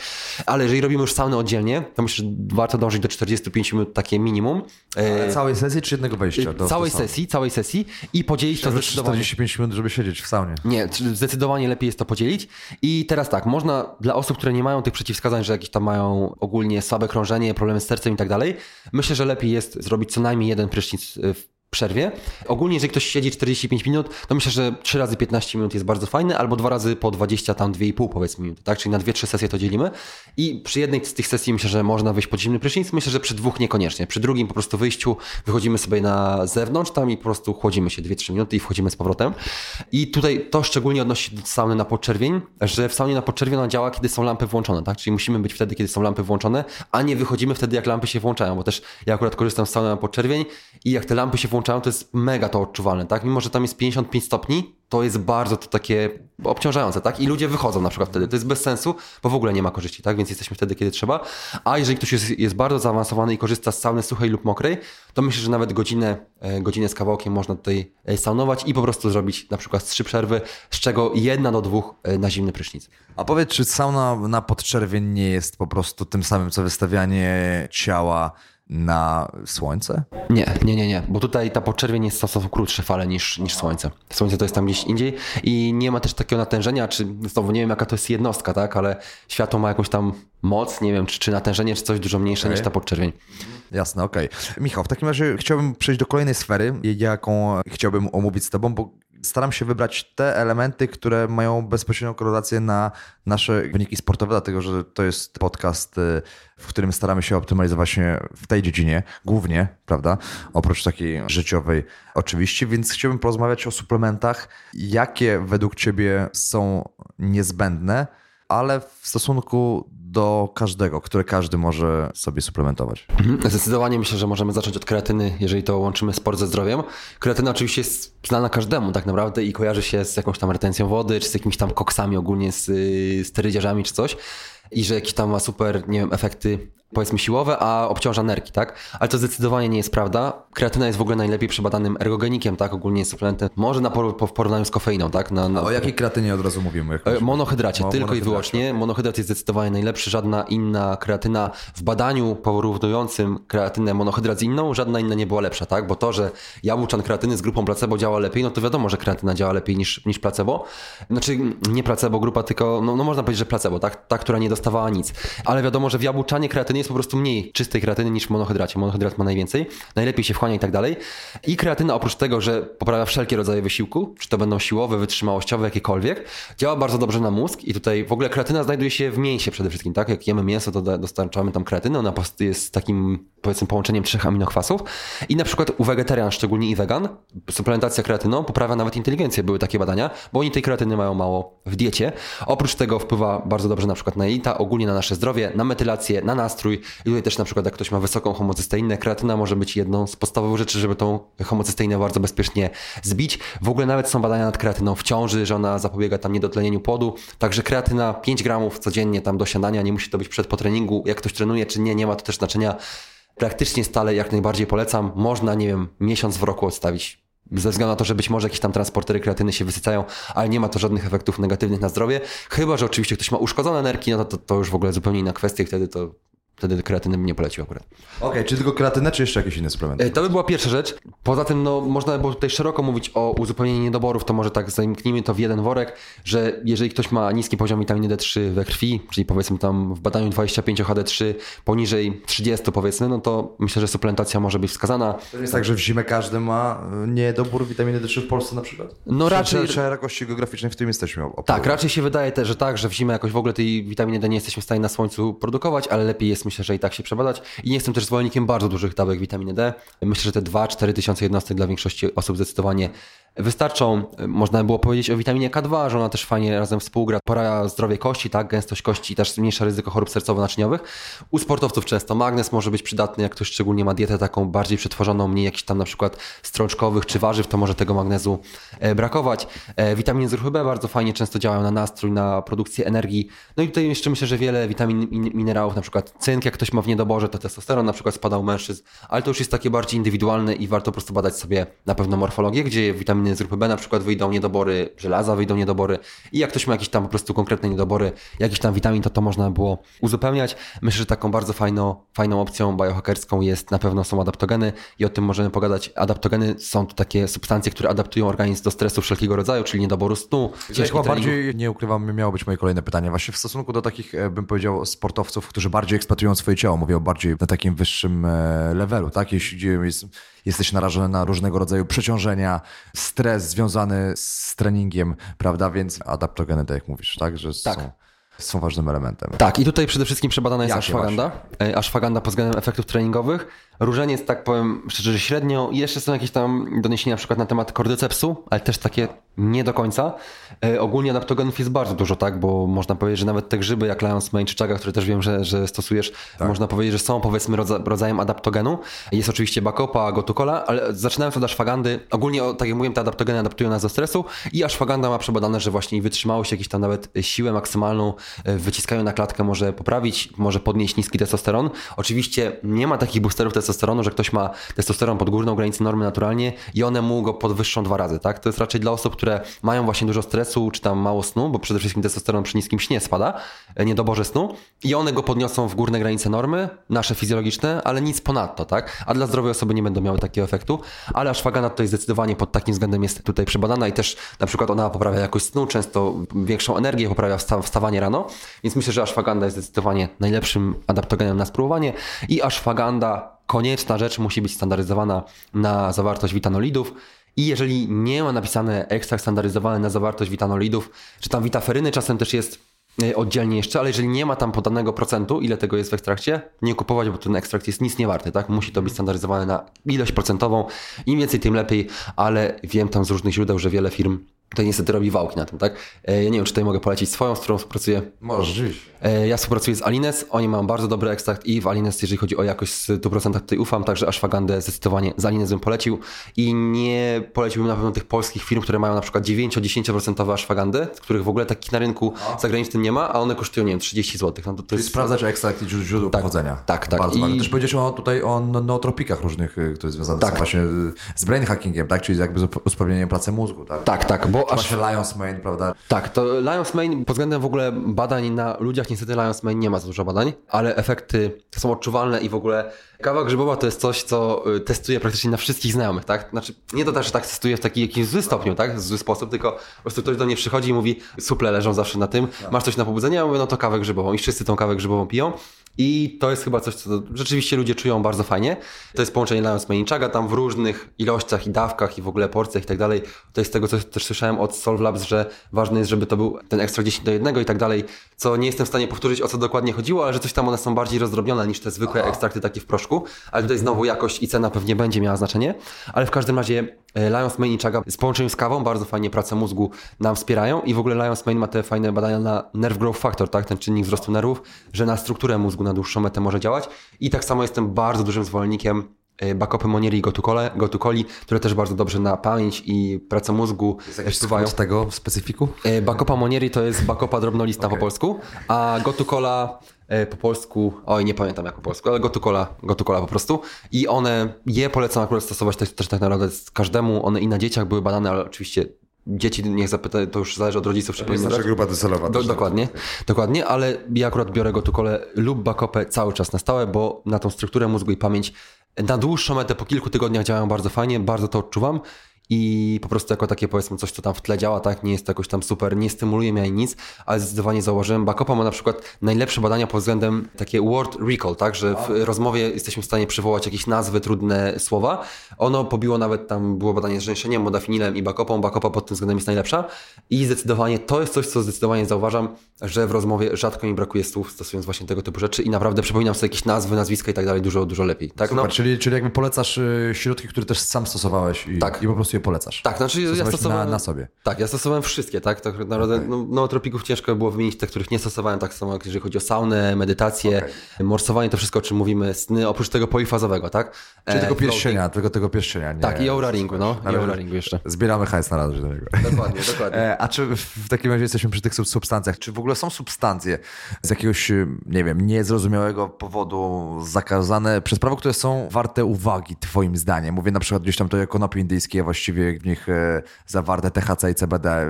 ale jeżeli robimy już saunę oddzielnie, to myślę, że warto dążyć do 45 minut, takie minimum. E, Ale całej sesji czy jednego wejścia? Do, całej do sesji, całej sesji i podzielić to zdecydowanie. 45 minut, żeby siedzieć w saunie. Nie, zdecydowanie lepiej jest to podzielić. I teraz tak, można dla osób, które nie mają tych przeciwwskazań, że jakieś tam mają ogólnie słabe krążenie, problemy z sercem i tak dalej, myślę, że lepiej jest zrobić co najmniej jeden prysznic y, w przerwie. Ogólnie, jeżeli ktoś siedzi 45 minut, to myślę, że 3 razy 15 minut jest bardzo fajny, albo dwa razy po 20, tam 2,5 powiedzmy minuty, tak? Czyli na 2-3 sesje to dzielimy. I przy jednej z tych sesji myślę, że można wyjść pod zimny prysznic. Myślę, że przy dwóch niekoniecznie. Przy drugim po prostu wyjściu wychodzimy sobie na zewnątrz tam i po prostu chłodzimy się 2-3 minuty i wchodzimy z powrotem. I tutaj to szczególnie odnosi się do sauny na podczerwień, że w saunie na podczerwień ona działa, kiedy są lampy włączone, tak? Czyli musimy być wtedy, kiedy są lampy włączone, a nie wychodzimy wtedy, jak lampy się włączają, bo też ja akurat korzystam z sauny na podczerwień i jak te lampy się włączają, to jest mega to odczuwalne, tak? Mimo, że tam jest 55 stopni, to jest bardzo to takie obciążające, tak? I ludzie wychodzą na przykład wtedy. To jest bez sensu, bo w ogóle nie ma korzyści, tak? Więc jesteśmy wtedy, kiedy trzeba. A jeżeli ktoś jest, jest bardzo zaawansowany i korzysta z sauny suchej lub mokrej, to myślę, że nawet godzinę, e, godzinę z kawałkiem można tutaj e, saunować i po prostu zrobić na przykład trzy przerwy, z czego jedna do dwóch e, na zimny prysznic. A powiedz, czy sauna na podczerwień nie jest po prostu tym samym, co wystawianie ciała na słońce? Nie, nie, nie, nie, bo tutaj ta podczerwień jest stosunkowo krótsze fale niż, niż słońce. Słońce to jest tam gdzieś indziej i nie ma też takiego natężenia, czy znowu nie wiem jaka to jest jednostka, tak, ale światło ma jakąś tam moc, nie wiem, czy, czy natężenie, czy coś dużo mniejsze Okej. niż ta podczerwień. Jasne, okej. Michał, w takim razie chciałbym przejść do kolejnej sfery, jaką chciałbym omówić z Tobą, bo staram się wybrać te elementy, które mają bezpośrednią korelację na nasze wyniki sportowe, dlatego że to jest podcast, y, w którym staramy się optymalizować właśnie w tej dziedzinie, głównie, prawda? Oprócz takiej życiowej oczywiście, więc chciałbym porozmawiać o suplementach, jakie według Ciebie są niezbędne, ale w stosunku do każdego, które każdy może sobie suplementować. Mhm. Zdecydowanie myślę, że możemy zacząć od kreatyny, jeżeli to łączymy sport ze zdrowiem. Kreatyna oczywiście jest znana każdemu tak naprawdę i kojarzy się z jakąś tam retencją wody, czy z jakimiś tam koksami ogólnie, z y, sterydziarzami czy coś. I że jakieś tam ma super, nie wiem, efekty powiedzmy siłowe, a obciąża nerki, tak? Ale to zdecydowanie nie jest prawda. Kreatyna jest w ogóle najlepiej przebadanym ergogenikiem, tak? Ogólnie jest suplementem, może na por- po- w porównaniu z kofeiną, tak? Na, na, O jakiej kreatynie od razu mówimy? E? Monohydracie, Mo- tylko i wyłącznie. Monohydrat jest zdecydowanie najlepszy, żadna inna kreatyna w badaniu porównującym kreatynę monohydrat z inną, żadna inna nie była lepsza, tak? Bo to, że jabłczan kreatyny z grupą placebo działa lepiej, no to wiadomo, że kreatyna działa lepiej niż, niż placebo. Znaczy nie placebo grupa, tylko no, no można powiedzieć, że placebo, tak? Ta, która nie dostawała nic. Ale wiadomo, że w jabłczanie kreatyny jest po prostu mniej czystej kreatyny niż w monohydracie. Monohydrat ma najwięcej, najlepiej się wchłania i tak dalej. I kreatyna oprócz tego, że poprawia wszelkie rodzaje wysiłku, czy to będą siłowe, wytrzymałościowe, jakiekolwiek, działa bardzo dobrze na mózg i tutaj w ogóle kreatyna znajduje się w mięsie przede wszystkim, tak? Jak jemy mięso, to dostarczamy tam kreatynę, ona po prostu jest takim powiedzmy połączeniem trzech aminokwasów i na przykład u wegetarian, szczególnie i wegan, suplementacja kreatyną poprawia nawet inteligencję, były takie badania, bo oni tej kreatyny mają mało w diecie. Oprócz tego wpływa bardzo dobrze na przykład na jelita, ogólnie na nasze zdrowie, na metylację, na nastrój i tutaj też na przykład jak ktoś ma wysoką homocysteinę, kreatyna może być jedną z podstawowych rzeczy, żeby tą homocysteinę bardzo bezpiecznie zbić. W ogóle nawet są badania nad kreatyną w ciąży, że ona zapobiega tam niedotlenieniu płodu, także kreatyna 5 gramów codziennie tam do siadania, nie musi to być przed po treningu, jak ktoś trenuje czy nie, nie ma to też znaczenia. Praktycznie stale jak najbardziej polecam. Można, nie wiem, miesiąc w roku odstawić. Ze względu na to, że być może jakieś tam transportery kreatyny się wysycają, ale nie ma to żadnych efektów negatywnych na zdrowie. Chyba, że oczywiście ktoś ma uszkodzone nerki, no to, to, to już w ogóle zupełnie inna kwestia i wtedy to wtedy kreatyny bym nie polecił akurat. Okej, czy tylko kreatynę, czy jeszcze jakieś inne suplementy? E, To by była pierwsza rzecz. Poza tym, no, można by było tutaj szeroko mówić o uzupełnieniu niedoborów, to może tak zamknijmy to w jeden worek, że jeżeli ktoś ma niski poziom witaminy D3 we krwi, czyli powiedzmy tam w badaniu 25 HD3 poniżej 30 powiedzmy, no to myślę, że suplementacja może być wskazana. To jest tak, że w zimę każdy ma y, niedobór witaminy D3 w Polsce na przykład? No raczej- Trzeba jakości geograficznej, w którym jesteśmy. Tak, raczej się wydaje też, że tak, że w zimę jakoś w ogóle tej witaminy D nie jesteśmy w stanie na słońcu produkować, ale lepiej jest myślę, że i tak się przebadać. I nie jestem też zwolennikiem bardzo dużych dawek witaminy D. Myślę, że te 2-4 tysiące jednostek dla większości osób zdecydowanie wystarczą. Można by było powiedzieć o witaminie K2, że ona też fajnie razem współgra, poprawia zdrowie kości, tak, gęstość kości i też zmniejsza ryzyko chorób sercowo-naczyniowych. U sportowców często magnez może być przydatny, jak ktoś szczególnie ma dietę taką bardziej przetworzoną, mniej jakichś tam na przykład strączkowych czy warzyw, to może tego magnezu e, brakować. E, Witaminy z ruchu B bardzo fajnie często działają na nastrój, na produkcję energii. No i tutaj jeszcze myślę, że wiele witamin i minerałów, na przykład cynk, jak ktoś ma w niedoborze, to testosteron na przykład spada u mężczyzn, ale to już jest takie bardziej indywidualne i warto po prostu badać sobie na pewno morfologię, gdzie witaminy z grupy B na przykład wyjdą niedobory, żelaza wyjdą niedobory i jak ktoś ma jakieś tam po prostu konkretne niedobory, jakiś tam witamin, to to można było uzupełniać. Myślę, że taką bardzo fajną, fajną opcją biohackerską jest na pewno są adaptogeny i o tym możemy pogadać. Adaptogeny są to takie substancje, które adaptują organizm do stresu wszelkiego rodzaju, czyli niedoboru snu, treningów. bardziej, nie ukrywam, miało być moje kolejne pytanie. Właśnie w stosunku do takich, e, bym powiedział, sportowców, którzy bardziej eksploatują swoje ciało, mówię o bardziej na takim wyższym e, levelu, tak? Jeśli jest, jesteś narażony na różnego rodzaju przeciążenia, stres związany z treningiem, prawda? Więc adaptogeny, tak jak mówisz, tak? Że Tak. Są, są ważnym elementem. Tak, i tutaj przede wszystkim przebadana jest Jakie ashwagandha. E, Ashwagandha pod względem efektów treningowych. Różeniec, tak powiem szczerze, że średnio. Jeszcze są jakieś tam doniesienia na przykład na temat kordycepsu, ale też takie nie do końca. E, ogólnie adaptogenów jest bardzo dużo, tak, bo można powiedzieć, że nawet te grzyby jak Lions Mane czy Chaga, które też wiem, że, że stosujesz, można powiedzieć, że są powiedzmy rodza, rodzajem adaptogenu. Jest oczywiście bakopa, gotukola, ale zaczynając od ashwagandy, ogólnie tak jak mówiłem, te adaptogeny adaptują nas do stresu i ashwagandha ma przebadane, że właśnie wytrzymałość, jakieś tam nawet siłę maksymalną e, wyciskają na klatkę może poprawić, może podnieść niski testosteron. Oczywiście nie ma takich boosterów testosteronu, że ktoś ma testosteron pod górną granicę normy naturalnie i one mu go podwyższą dwa razy, tak? To jest raczej dla osób, które mają właśnie dużo stresu czy tam mało snu, bo przede wszystkim testosteron przy niskim śnie spada, e, niedoborze snu i one go podniosą w górne granice normy, nasze fizjologiczne, ale nic ponadto, tak? A dla zdrowej osoby nie będą miały takiego efektu, ale ashwagandha tutaj zdecydowanie pod takim względem jest tutaj przebadana i też na przykład ona poprawia jakość snu, często większą energię, poprawia wsta- wstawanie rano, więc myślę, że ashwagandha jest zdecydowanie najlepszym adaptogenem na spróbowanie i ashwagandha konieczna rzecz musi być standaryzowana na zawartość witanolidów. I jeżeli nie ma napisane ekstrakt standaryzowany na zawartość witanolidów, czy tam witaferyny czasem też jest e, oddzielnie jeszcze, ale jeżeli nie ma tam podanego procentu, ile tego jest w ekstrakcie, nie kupować, bo ten ekstrakt jest nic nie warty, tak? Musi to być standaryzowane na ilość procentową. Im więcej, tym lepiej, ale wiem tam z różnych źródeł, że wiele firm to niestety robi wałki na tym, tak? E, Ja nie wiem, czy tutaj mogę polecić swoją, z którą współpracuję. Możesz, rzeczywiście. E, Ja współpracuję z Alines, oni mają bardzo dobry ekstrakt i w Alines, jeżeli chodzi o jakość, w 100% tutaj ufam, także ashwagandę zdecydowanie z Alines bym polecił i nie poleciłbym na pewno tych polskich firm, które mają na przykład 9-10% ashwagandę, których w ogóle takich na rynku zagranicznym nie ma, a one kosztują, nie wiem, 30 zł. No to, to Czyli jest sprawdzać ekstrakt i źródło pochodzenia. tak, tak. Bardzo I- ważne. Też powiedziałeś o, tutaj o no- nootropikach różnych, y, które związane Tak. są właśnie y, z brain hackingiem, tak? Czyli jakby z usprawnieniem pracy mózgu, tak? Tak, tak, bo Czy aż Właśnie Lions Mane, prawda? Tak, to Lions Mane pod względem w ogóle badań na ludziach, niestety Lions Mane nie ma za dużo badań, ale efekty są odczuwalne i w ogóle kawa grzybowa to jest coś, co y, testuję praktycznie na wszystkich znajomych, tak? Znaczy, nie to też, że tak testuję w taki jakiś zły stopniu, tak? Zły sposób, tylko po prostu ktoś do mnie przychodzi i mówi, suple leżą zawsze na tym, masz coś na pobudzenie? Ja mówię, no to kawę grzybową i wszyscy tą kawę grzybową piją. I to jest chyba coś, co rzeczywiście ludzie czują bardzo fajnie. To jest połączenie Lions Chaga tam w różnych ilościach i dawkach i w ogóle porcjach i tak dalej. To jest tego, co też słyszałem od Solve Labs, że ważne jest, żeby to był ten ekstra 10 do 1 i tak dalej, co nie jestem w stanie powtórzyć, o co dokładnie chodziło, ale że coś tam one są bardziej rozdrobnione niż te zwykłe ekstrakty takie w proszku. Ale tutaj znowu jakość i cena pewnie będzie miała znaczenie. Ale w każdym razie e, Lions Mane i Chaga z połączeniem z kawą bardzo fajnie pracę mózgu nam wspierają i w ogóle Lions Mane ma te fajne badania na nerve growth factor, tak, ten czynnik wzrostu nerwów, że na strukturę mózgu na dłuższą metę może działać i tak samo jestem bardzo dużym zwolennikiem e, Bakopy Monieri i Gotukole, Gotukoli, które też bardzo dobrze na pamięć i pracę mózgu Jakiś wpływają. skrót tego specyfiku? E, Bakopa Monieri to jest bakopa drobnolista po polsku, a Gotukola e, po polsku, oj nie pamiętam jak po polsku, ale Gotukola, Gotukola po prostu. I one, je polecam akurat stosować też, też tak naprawdę każdemu, one i na dzieciach były badane, ale oczywiście dzieci niech zapyta, to już zależy od rodziców, czy powinny brać. grupa docelowa. Do, dokładnie, dokładnie, ale ja akurat biorę Gotukole lub Bakopę cały czas na stałe, bo na tą strukturę mózgu i pamięć na dłuższą metę po kilku tygodniach działają bardzo fajnie, bardzo to odczuwam i po prostu jako takie powiedzmy coś, co tam w tle działa, tak, nie jest to jakoś tam super, nie stymuluje mnie ani nic, ale zdecydowanie zauważyłem, Bakopa ma na przykład najlepsze badania pod względem takie word recall, tak, że w rozmowie jesteśmy w stanie przywołać jakieś nazwy, trudne słowa. Ono pobiło nawet, tam było badanie z rzęszeniem, modafinilem i Bakopą, Bakopa pod tym względem jest najlepsza. I zdecydowanie to jest coś, co zdecydowanie zauważam, że w rozmowie rzadko mi brakuje słów stosując właśnie tego typu rzeczy i naprawdę przypominam sobie jakieś nazwy, nazwiska i tak dalej dużo, dużo lepiej, tak, Super, czyli, czyli jakby polecasz y, środki, które też sam stosowałeś i, Tak. i po prostu je polecasz. Tak, znaczy ja stosowałem... na, na sobie. Tak, ja stosowałem wszystkie, tak? tak naprawdę, no, nootropików ciężko było wymienić te, których nie stosowałem, tak samo jeżeli chodzi o saunę, medytację, morsowanie, to wszystko, o czym mówimy, sny, oprócz tego polifazowego, tak? Czyli E, tego floating. pierścienia, tylko tego pierścienia. Nie, Tak, i aura ringu, no, i aura ringu jeszcze. Zbieramy hajs na razie do niego. Dokładnie, <laughs> dokładnie. E, A czy w- takim razie jesteśmy przy tych sub- substancjach? Czy w ogóle są substancje z jakiegoś, y, nie wiem, niezrozumiałego powodu zakazane przez prawo, które są warte uwagi, twoim zdaniem? Mówię na przykład gdzieś tam to jak konopie indyjskie, właściwie w nich e, zawarte THC i CBD. e,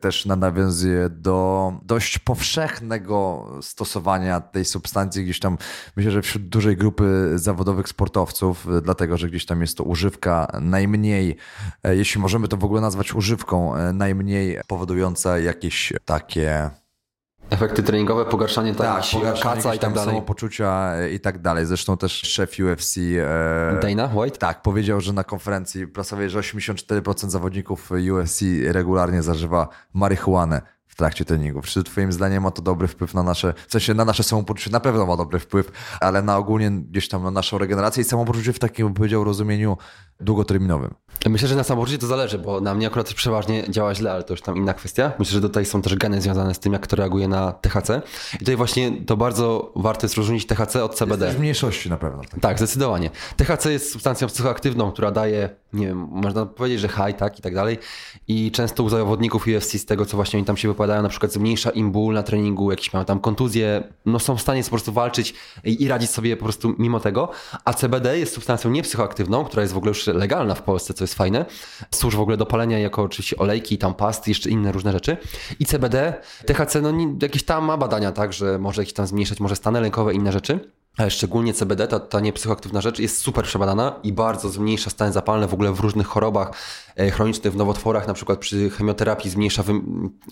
Też na nawiązuje do dość powszechnego stosowania tej substancji gdzieś tam, myślę, że wśród dużej grupy zawodowych sportowców, e, dlatego, że gdzieś tam jest to używka najmniej, jeśli możemy to w ogóle nazwać używką, najmniej powodująca jakieś takie Efekty treningowe, pogarszanie tak, pogarszanie kaca gdzieś i tak dalej. samopoczucia i tak dalej. Zresztą też szef UFC e, Dana White? tak, powiedział, że na konferencji prasowej, że 84% zawodników UFC regularnie zażywa marihuanę trakcie treningów. Czy twoim zdaniem ma to dobry wpływ na nasze, w sensie na nasze samopoczucie na pewno ma dobry wpływ, ale na ogólnie gdzieś tam na naszą regenerację i samopoczucie w takim, bym powiedział, rozumieniu długoterminowym. Myślę, że na samopoczucie to zależy, bo na mnie akurat przeważnie działa źle, ale to już tam inna kwestia. Myślę, że tutaj są też geny związane z tym, jak to reaguje na THC. I tutaj właśnie to bardzo warto jest rozróżnić THC od CBD. Też w mniejszości na pewno. Tak. Tak, zdecydowanie. THC jest substancją psychoaktywną, która daje, nie wiem, można powiedzieć, że high, tak i tak dalej. I często u zawodników UFC z tego, co właśnie oni tam się wypowiadają, na przykład zmniejsza im ból na treningu, jakieś mają tam kontuzje, no są w stanie po prostu walczyć i, radzić sobie po prostu mimo tego. A CBD jest substancją niepsychoaktywną, która jest w ogóle już legalna w Polsce, co jest fajne. Służy w ogóle do palenia jako oczywiście olejki, tam pasty, jeszcze inne różne rzeczy. I CBD, THC, no jakieś tam ma badania, tak, że może jakieś tam zmniejszać, może stany lękowe inne rzeczy. Ale szczególnie CBD, ta, ta niepsychoaktywna rzecz, jest super przebadana i bardzo zmniejsza stany zapalne w ogóle w różnych chorobach e, chronicznych, w nowotworach, na przykład przy chemioterapii zmniejsza wy,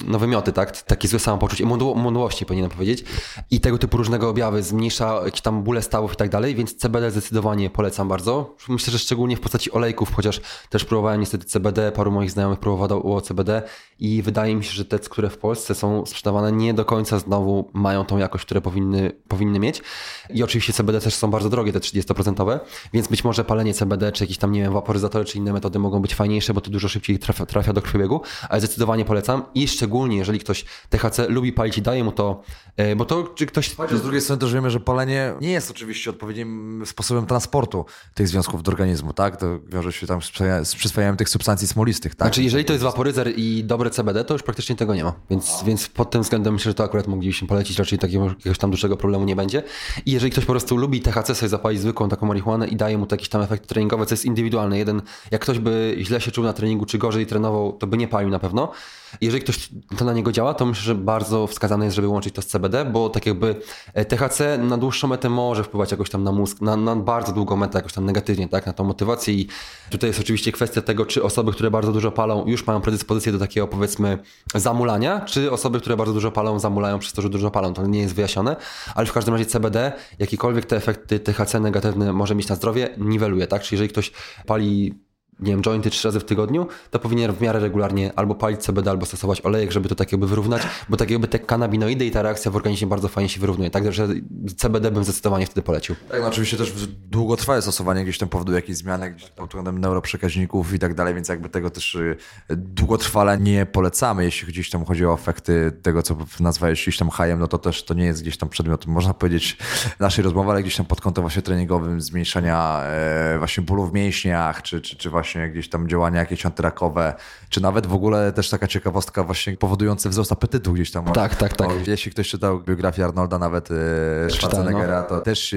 no, wymioty, tak? Takie złe samopoczucie, mdłości powinienem powiedzieć. I tego typu różnego objawy, zmniejsza jakieś tam bóle stawów i tak dalej, więc CBD zdecydowanie polecam bardzo. Myślę, że szczególnie w postaci olejków, chociaż też próbowałem niestety CBD, paru moich znajomych próbowało CBD i wydaje mi się, że te, które w Polsce są sprzedawane, nie do końca znowu mają tą jakość, które powinny, powinny mieć. I oczywiście CBD też są bardzo drogie, te 30%, więc być może palenie CBD, czy jakieś tam, nie wiem, waporyzatory, czy inne metody mogą być fajniejsze, bo to dużo szybciej trafia, trafia do krwiobiegu, ale zdecydowanie polecam i szczególnie jeżeli ktoś THC lubi palić i daje mu to, e, bo to czy ktoś... Z drugiej strony też wiemy, że palenie nie jest oczywiście odpowiednim sposobem transportu tych związków do organizmu, tak? To wiąże się tam z przyswaja- z przyswajaniem tych substancji smolistych, tak? Znaczy, jeżeli to jest waporyzer i dobre CBD, to już praktycznie tego nie ma. Więc, więc pod tym względem myślę, że to akurat moglibyśmy polecić, raczej takiego jakiegoś tam dużego problemu nie będzie. I jeżeli ktoś po prostu lubi THC, sobie zapali zwykłą taką marihuanę i daje mu to jakieś tam efekty treningowe, co jest indywidualne. Jeden, jak ktoś by źle się czuł na treningu, czy gorzej trenował, to by nie palił na pewno. Jeżeli ktoś to na niego działa, to myślę, że bardzo wskazane jest, żeby łączyć to z CBD, bo tak jakby e, THC na dłuższą metę może wpływać jakoś tam na mózg, na, na bardzo długą metę jakoś tam negatywnie, tak, na tą motywację i tutaj jest oczywiście kwestia tego, czy osoby, które bardzo dużo palą, już mają predyspozycję do takiego powiedzmy zamulania, czy osoby, które bardzo dużo palą, zamulają przez to, że dużo palą. To nie jest wyjaśnione, ale w każdym razie CBD, jakiekolwiek te efekty THC negatywne może mieć na zdrowie, niweluje, tak? Czyli jeżeli ktoś pali nie wiem, jointy trzy razy w tygodniu, to powinien w miarę regularnie albo palić CBD, albo stosować olejek, żeby to tak jakby wyrównać, bo tak jakby te kanabinoidy i ta reakcja w organizmie bardzo fajnie się wyrównuje. Także CBD bym zdecydowanie wtedy polecił. Tak, no oczywiście też długotrwałe stosowanie gdzieś tam powoduje jakieś zmiany gdzieś pod względem neuroprzekaźników i tak dalej, więc jakby tego też y, długotrwale nie polecamy, jeśli gdzieś tam chodzi o efekty tego, co nazwałeś gdzieś tam hajem, no to też to nie jest gdzieś tam przedmiot, można powiedzieć, naszej rozmowy, ale gdzieś tam pod kątem właśnie treningowym, zmniejszania e, właśnie bólu w mięśniach, czy, czy, czy właśnie gdzieś tam działania jakieś antyrakowe, czy nawet w ogóle też taka ciekawostka właśnie powodująca wzrost apetytu gdzieś tam. Tak, tak, tak. O, jeśli ktoś czytał biografię Arnolda, nawet e, Schwarzeneggera, no. to też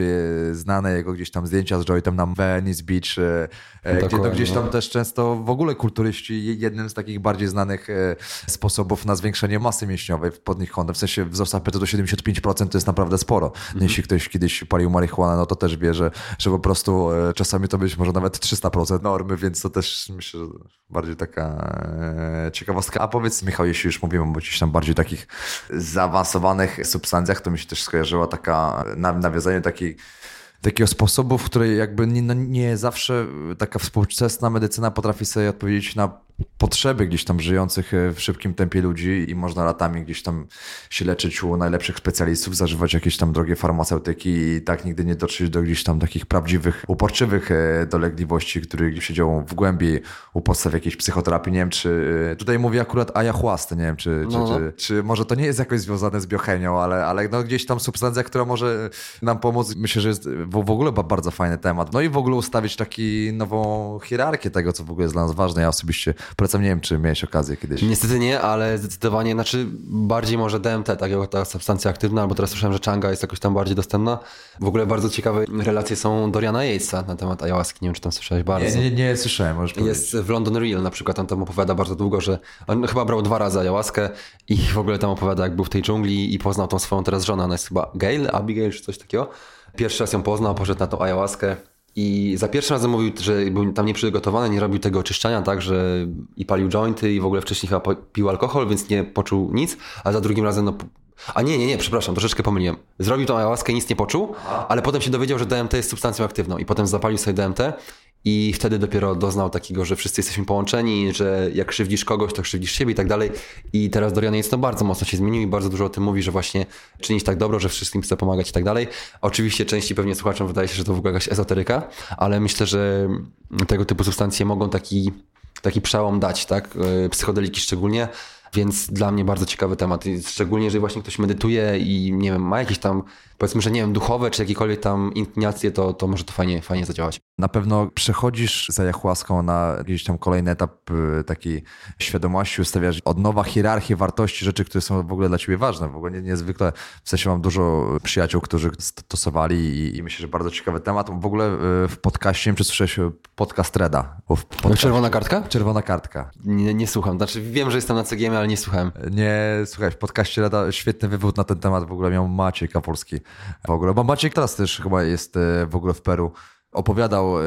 znane jego gdzieś tam zdjęcia z Joytem na Venice Beach, e, e, gdzie to gdzieś tam też często w ogóle kulturyści jednym z takich bardziej znanych sposobów na zwiększenie masy mięśniowej pod nich kątem, w sensie wzrost apetytu 75% to jest naprawdę sporo. Mhm. Jeśli ktoś kiedyś palił marihuanę, no to też wie, że, że po prostu czasami to być może nawet 300% normy, więc to też myślę, że bardziej taka e, ciekawostka. A powiedz Michał, jeśli już mówimy o gdzieś tam bardziej takich zaawansowanych substancjach, to mi się też skojarzyła taka na, nawiązanie takiej takiego sposobu, w której jakby nie, no nie zawsze taka współczesna medycyna potrafi sobie odpowiedzieć na potrzeby gdzieś tam żyjących e, w szybkim tempie ludzi i można latami gdzieś tam się leczyć u najlepszych specjalistów, zażywać jakieś tam drogie farmaceutyki i tak nigdy nie dotrzeć do gdzieś tam takich prawdziwych, uporczywych e, dolegliwości, które gdzieś się dzieją w głębi u podstaw jakiejś psychoterapii. Nie wiem, czy e, tutaj mówię akurat ayahuasca, nie wiem, czy, czy, No, no. czy, czy może to nie jest jakoś związane z biochemią, ale, ale no gdzieś tam substancja, która może nam pomóc. Myślę, że jest w, w ogóle ba- bardzo fajny temat. No i w ogóle ustawić taki nową hierarchię tego, co w ogóle jest dla nas ważne. Ja osobiście polecam, nie wiem, czy miałeś okazję kiedyś. Niestety nie, ale zdecydowanie, znaczy bardziej może DMT, tak jako ta substancja aktywna, albo teraz słyszałem, że Changa jest jakoś tam bardziej dostępna. W ogóle bardzo ciekawe relacje są Doriana Yatesa na temat ayahuaski, nie wiem czy tam słyszałeś bardzo. Nie, nie, nie słyszałem, możesz powiedzieć. Jest w London Real na przykład, on tam opowiada bardzo długo, że on chyba brał dwa razy ayahuaskę i w ogóle tam opowiada, jak był w tej dżungli i poznał tą swoją teraz żonę, ona jest chyba Gail, Abigail czy coś takiego. Pierwszy raz ją poznał, poszedł na tą ayahuaskę i za pierwszym razem mówił, że był tam nieprzygotowany, nie robił tego oczyszczania, tak, że i palił jointy i w ogóle wcześniej chyba pił alkohol, więc nie poczuł nic, a za drugim razem no... A nie, nie, nie, przepraszam, troszeczkę pomyliłem. Zrobił tą ayahuaskę i nic nie poczuł, ale potem się dowiedział, że DMT jest substancją aktywną i potem zapalił sobie DMT i wtedy dopiero doznał takiego, że wszyscy jesteśmy połączeni, że jak krzywdzisz kogoś, to krzywdzisz siebie i tak dalej. I teraz Dorian jest to bardzo mocno się zmienił i bardzo dużo o tym mówi, że właśnie czynić tak dobro, że wszystkim chce pomagać i tak dalej. Oczywiście części pewnie słuchaczom wydaje się, że to w ogóle jakaś ezoteryka, ale myślę, że tego typu substancje mogą taki, taki przełom dać, tak? Yy, Psychodeliki szczególnie. Więc dla mnie bardzo ciekawy temat. Szczególnie jeżeli właśnie ktoś medytuje i nie wiem, ma jakieś tam, powiedzmy, że nie wiem, duchowe czy jakiekolwiek tam inclinacje, to, to może to fajnie, fajnie zadziałać. Na pewno przechodzisz za ayahuaską na jakiś tam kolejny etap y, takiej świadomości, ustawiasz od nowa hierarchię wartości, rzeczy, które są w ogóle dla ciebie ważne. W ogóle nie, niezwykle, w sensie mam dużo przyjaciół, którzy stosowali i, i myślę, że bardzo ciekawy temat. W ogóle y, w podcaście, nie wiem, czy słyszałeś y, podcast Reda? Bo w podcaście- Czerwona kartka? Czerwona kartka. Nie, nie słucham. Znaczy wiem, że jestem na CGM, ale nie słuchałem. Nie, słuchaj, w podcaście świetny wywód na ten temat w ogóle miał Maciej Kapolski. W ogóle, bo Maciek teraz też chyba jest e, w ogóle w Peru. Opowiadał e,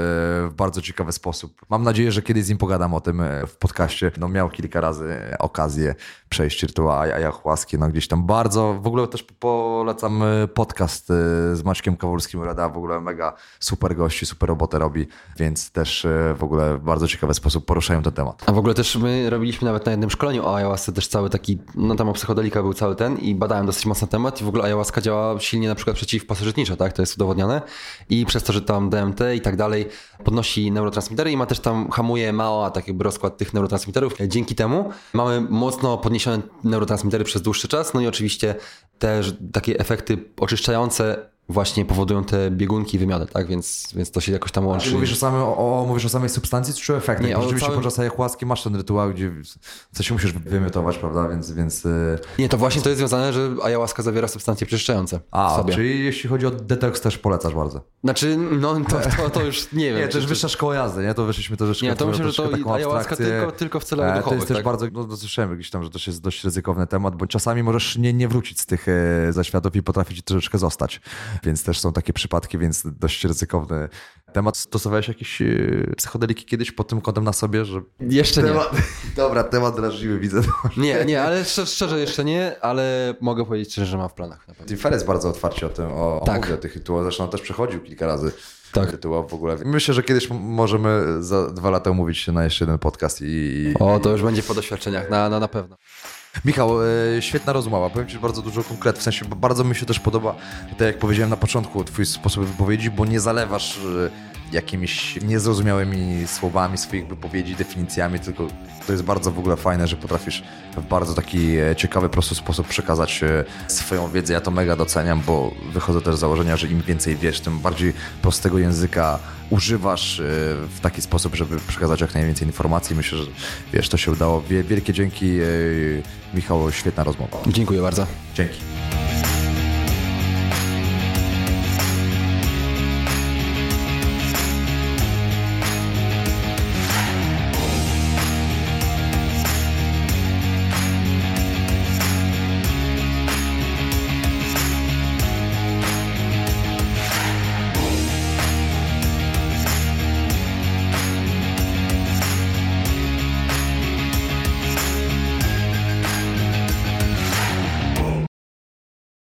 w bardzo ciekawy sposób. Mam nadzieję, że kiedyś z nim pogadam o tym e, w podcaście. No, miał kilka razy okazję przejść rytuał ayahuaski, no gdzieś tam bardzo. W ogóle też polecam e, podcast e, z Maćkiem Kowalskim Reda. W ogóle mega super gości, super robotę robi, więc też e, w ogóle w bardzo ciekawy sposób poruszają ten temat. A w ogóle też my robiliśmy nawet na jednym szkoleniu o ayahuasce też cały taki, no tam o psychodelika był cały ten i badałem dosyć mocno temat i w ogóle ayahuasca działa silnie na przykład przeciwpasożytniczo, tak? To jest udowodnione i przez to, że tam DMT I tak dalej, podnosi neurotransmitery i ma też tam, hamuje mała tak jakby rozkład tych neurotransmiterów. Dzięki temu mamy mocno podniesione neurotransmitery przez dłuższy czas, no i oczywiście też takie efekty oczyszczające właśnie powodują te biegunki i wymiany, tak? Więc, więc to się jakoś tam łączy. Czy mówisz o, samym, o, mówisz o samej substancji, czy efektach? Nie, rzeczywiście całym- podczas ayahuaski masz ten rytuał, gdzie coś musisz wymiotować, prawda? Więc, więc y, Nie, to właśnie to jest związane, że ayahuasca zawiera substancje przeczyszczające a, sobie. czyli jeśli chodzi o detoks też polecasz bardzo. Znaczy, no to, to, to już nie <laughs> wiem. Nie, to czy- wyższa szkoła jazdy, nie? To wyszliśmy troszeczkę Nie, to myślę, że to abstrakcję. tylko- tylko w celach E, To duchowych, jest też tak? bardzo, no to słyszałem gdzieś tam, że to jest dość ryzykowny temat, bo czasami możesz nie, nie wrócić z tych e, zaświatów i potrafi ci troszeczkę zostać. Więc też są takie przypadki, więc dość ryzykowny temat. Stosowałeś jakieś e, psychodeliki kiedyś pod tym kątem na sobie, że... Jeszcze nie. Temat, <laughs> dobra, temat drażliwy, widzę. Nie, nie, ale szczerze, szczerze jeszcze nie, ale mogę powiedzieć szczerze, że mam w planach na pewno. Tim Ferriss bardzo otwarcie o tym, o, Tak. o mówi o tych rytuałach, zresztą on też przechodził kilka razy Tak. rytuał w ogóle. Myślę, że kiedyś możemy za dwa lata umówić się na jeszcze jeden podcast i... i O, to już będzie po doświadczeniach, na, na, na pewno. Michał, e, świetna rozmowa. Powiem Ci bardzo dużo konkretów. W sensie bardzo mi się też podoba, tak jak powiedziałem na początku, Twój sposób wypowiedzi, bo nie zalewasz e, jakimiś niezrozumiałymi słowami swoich wypowiedzi, definicjami, tylko to jest bardzo w ogóle fajne, że potrafisz w bardzo taki e, ciekawy, prosty sposób przekazać e, swoją wiedzę. Ja to mega doceniam, bo wychodzę też z założenia, że im więcej wiesz, tym bardziej prostego języka używasz e, w taki sposób, żeby przekazać jak najwięcej informacji. Myślę, że wiesz, to się udało. Wie- Wielkie dzięki, Michał, świetna rozmowa. Dziękuję bardzo. Dzięki.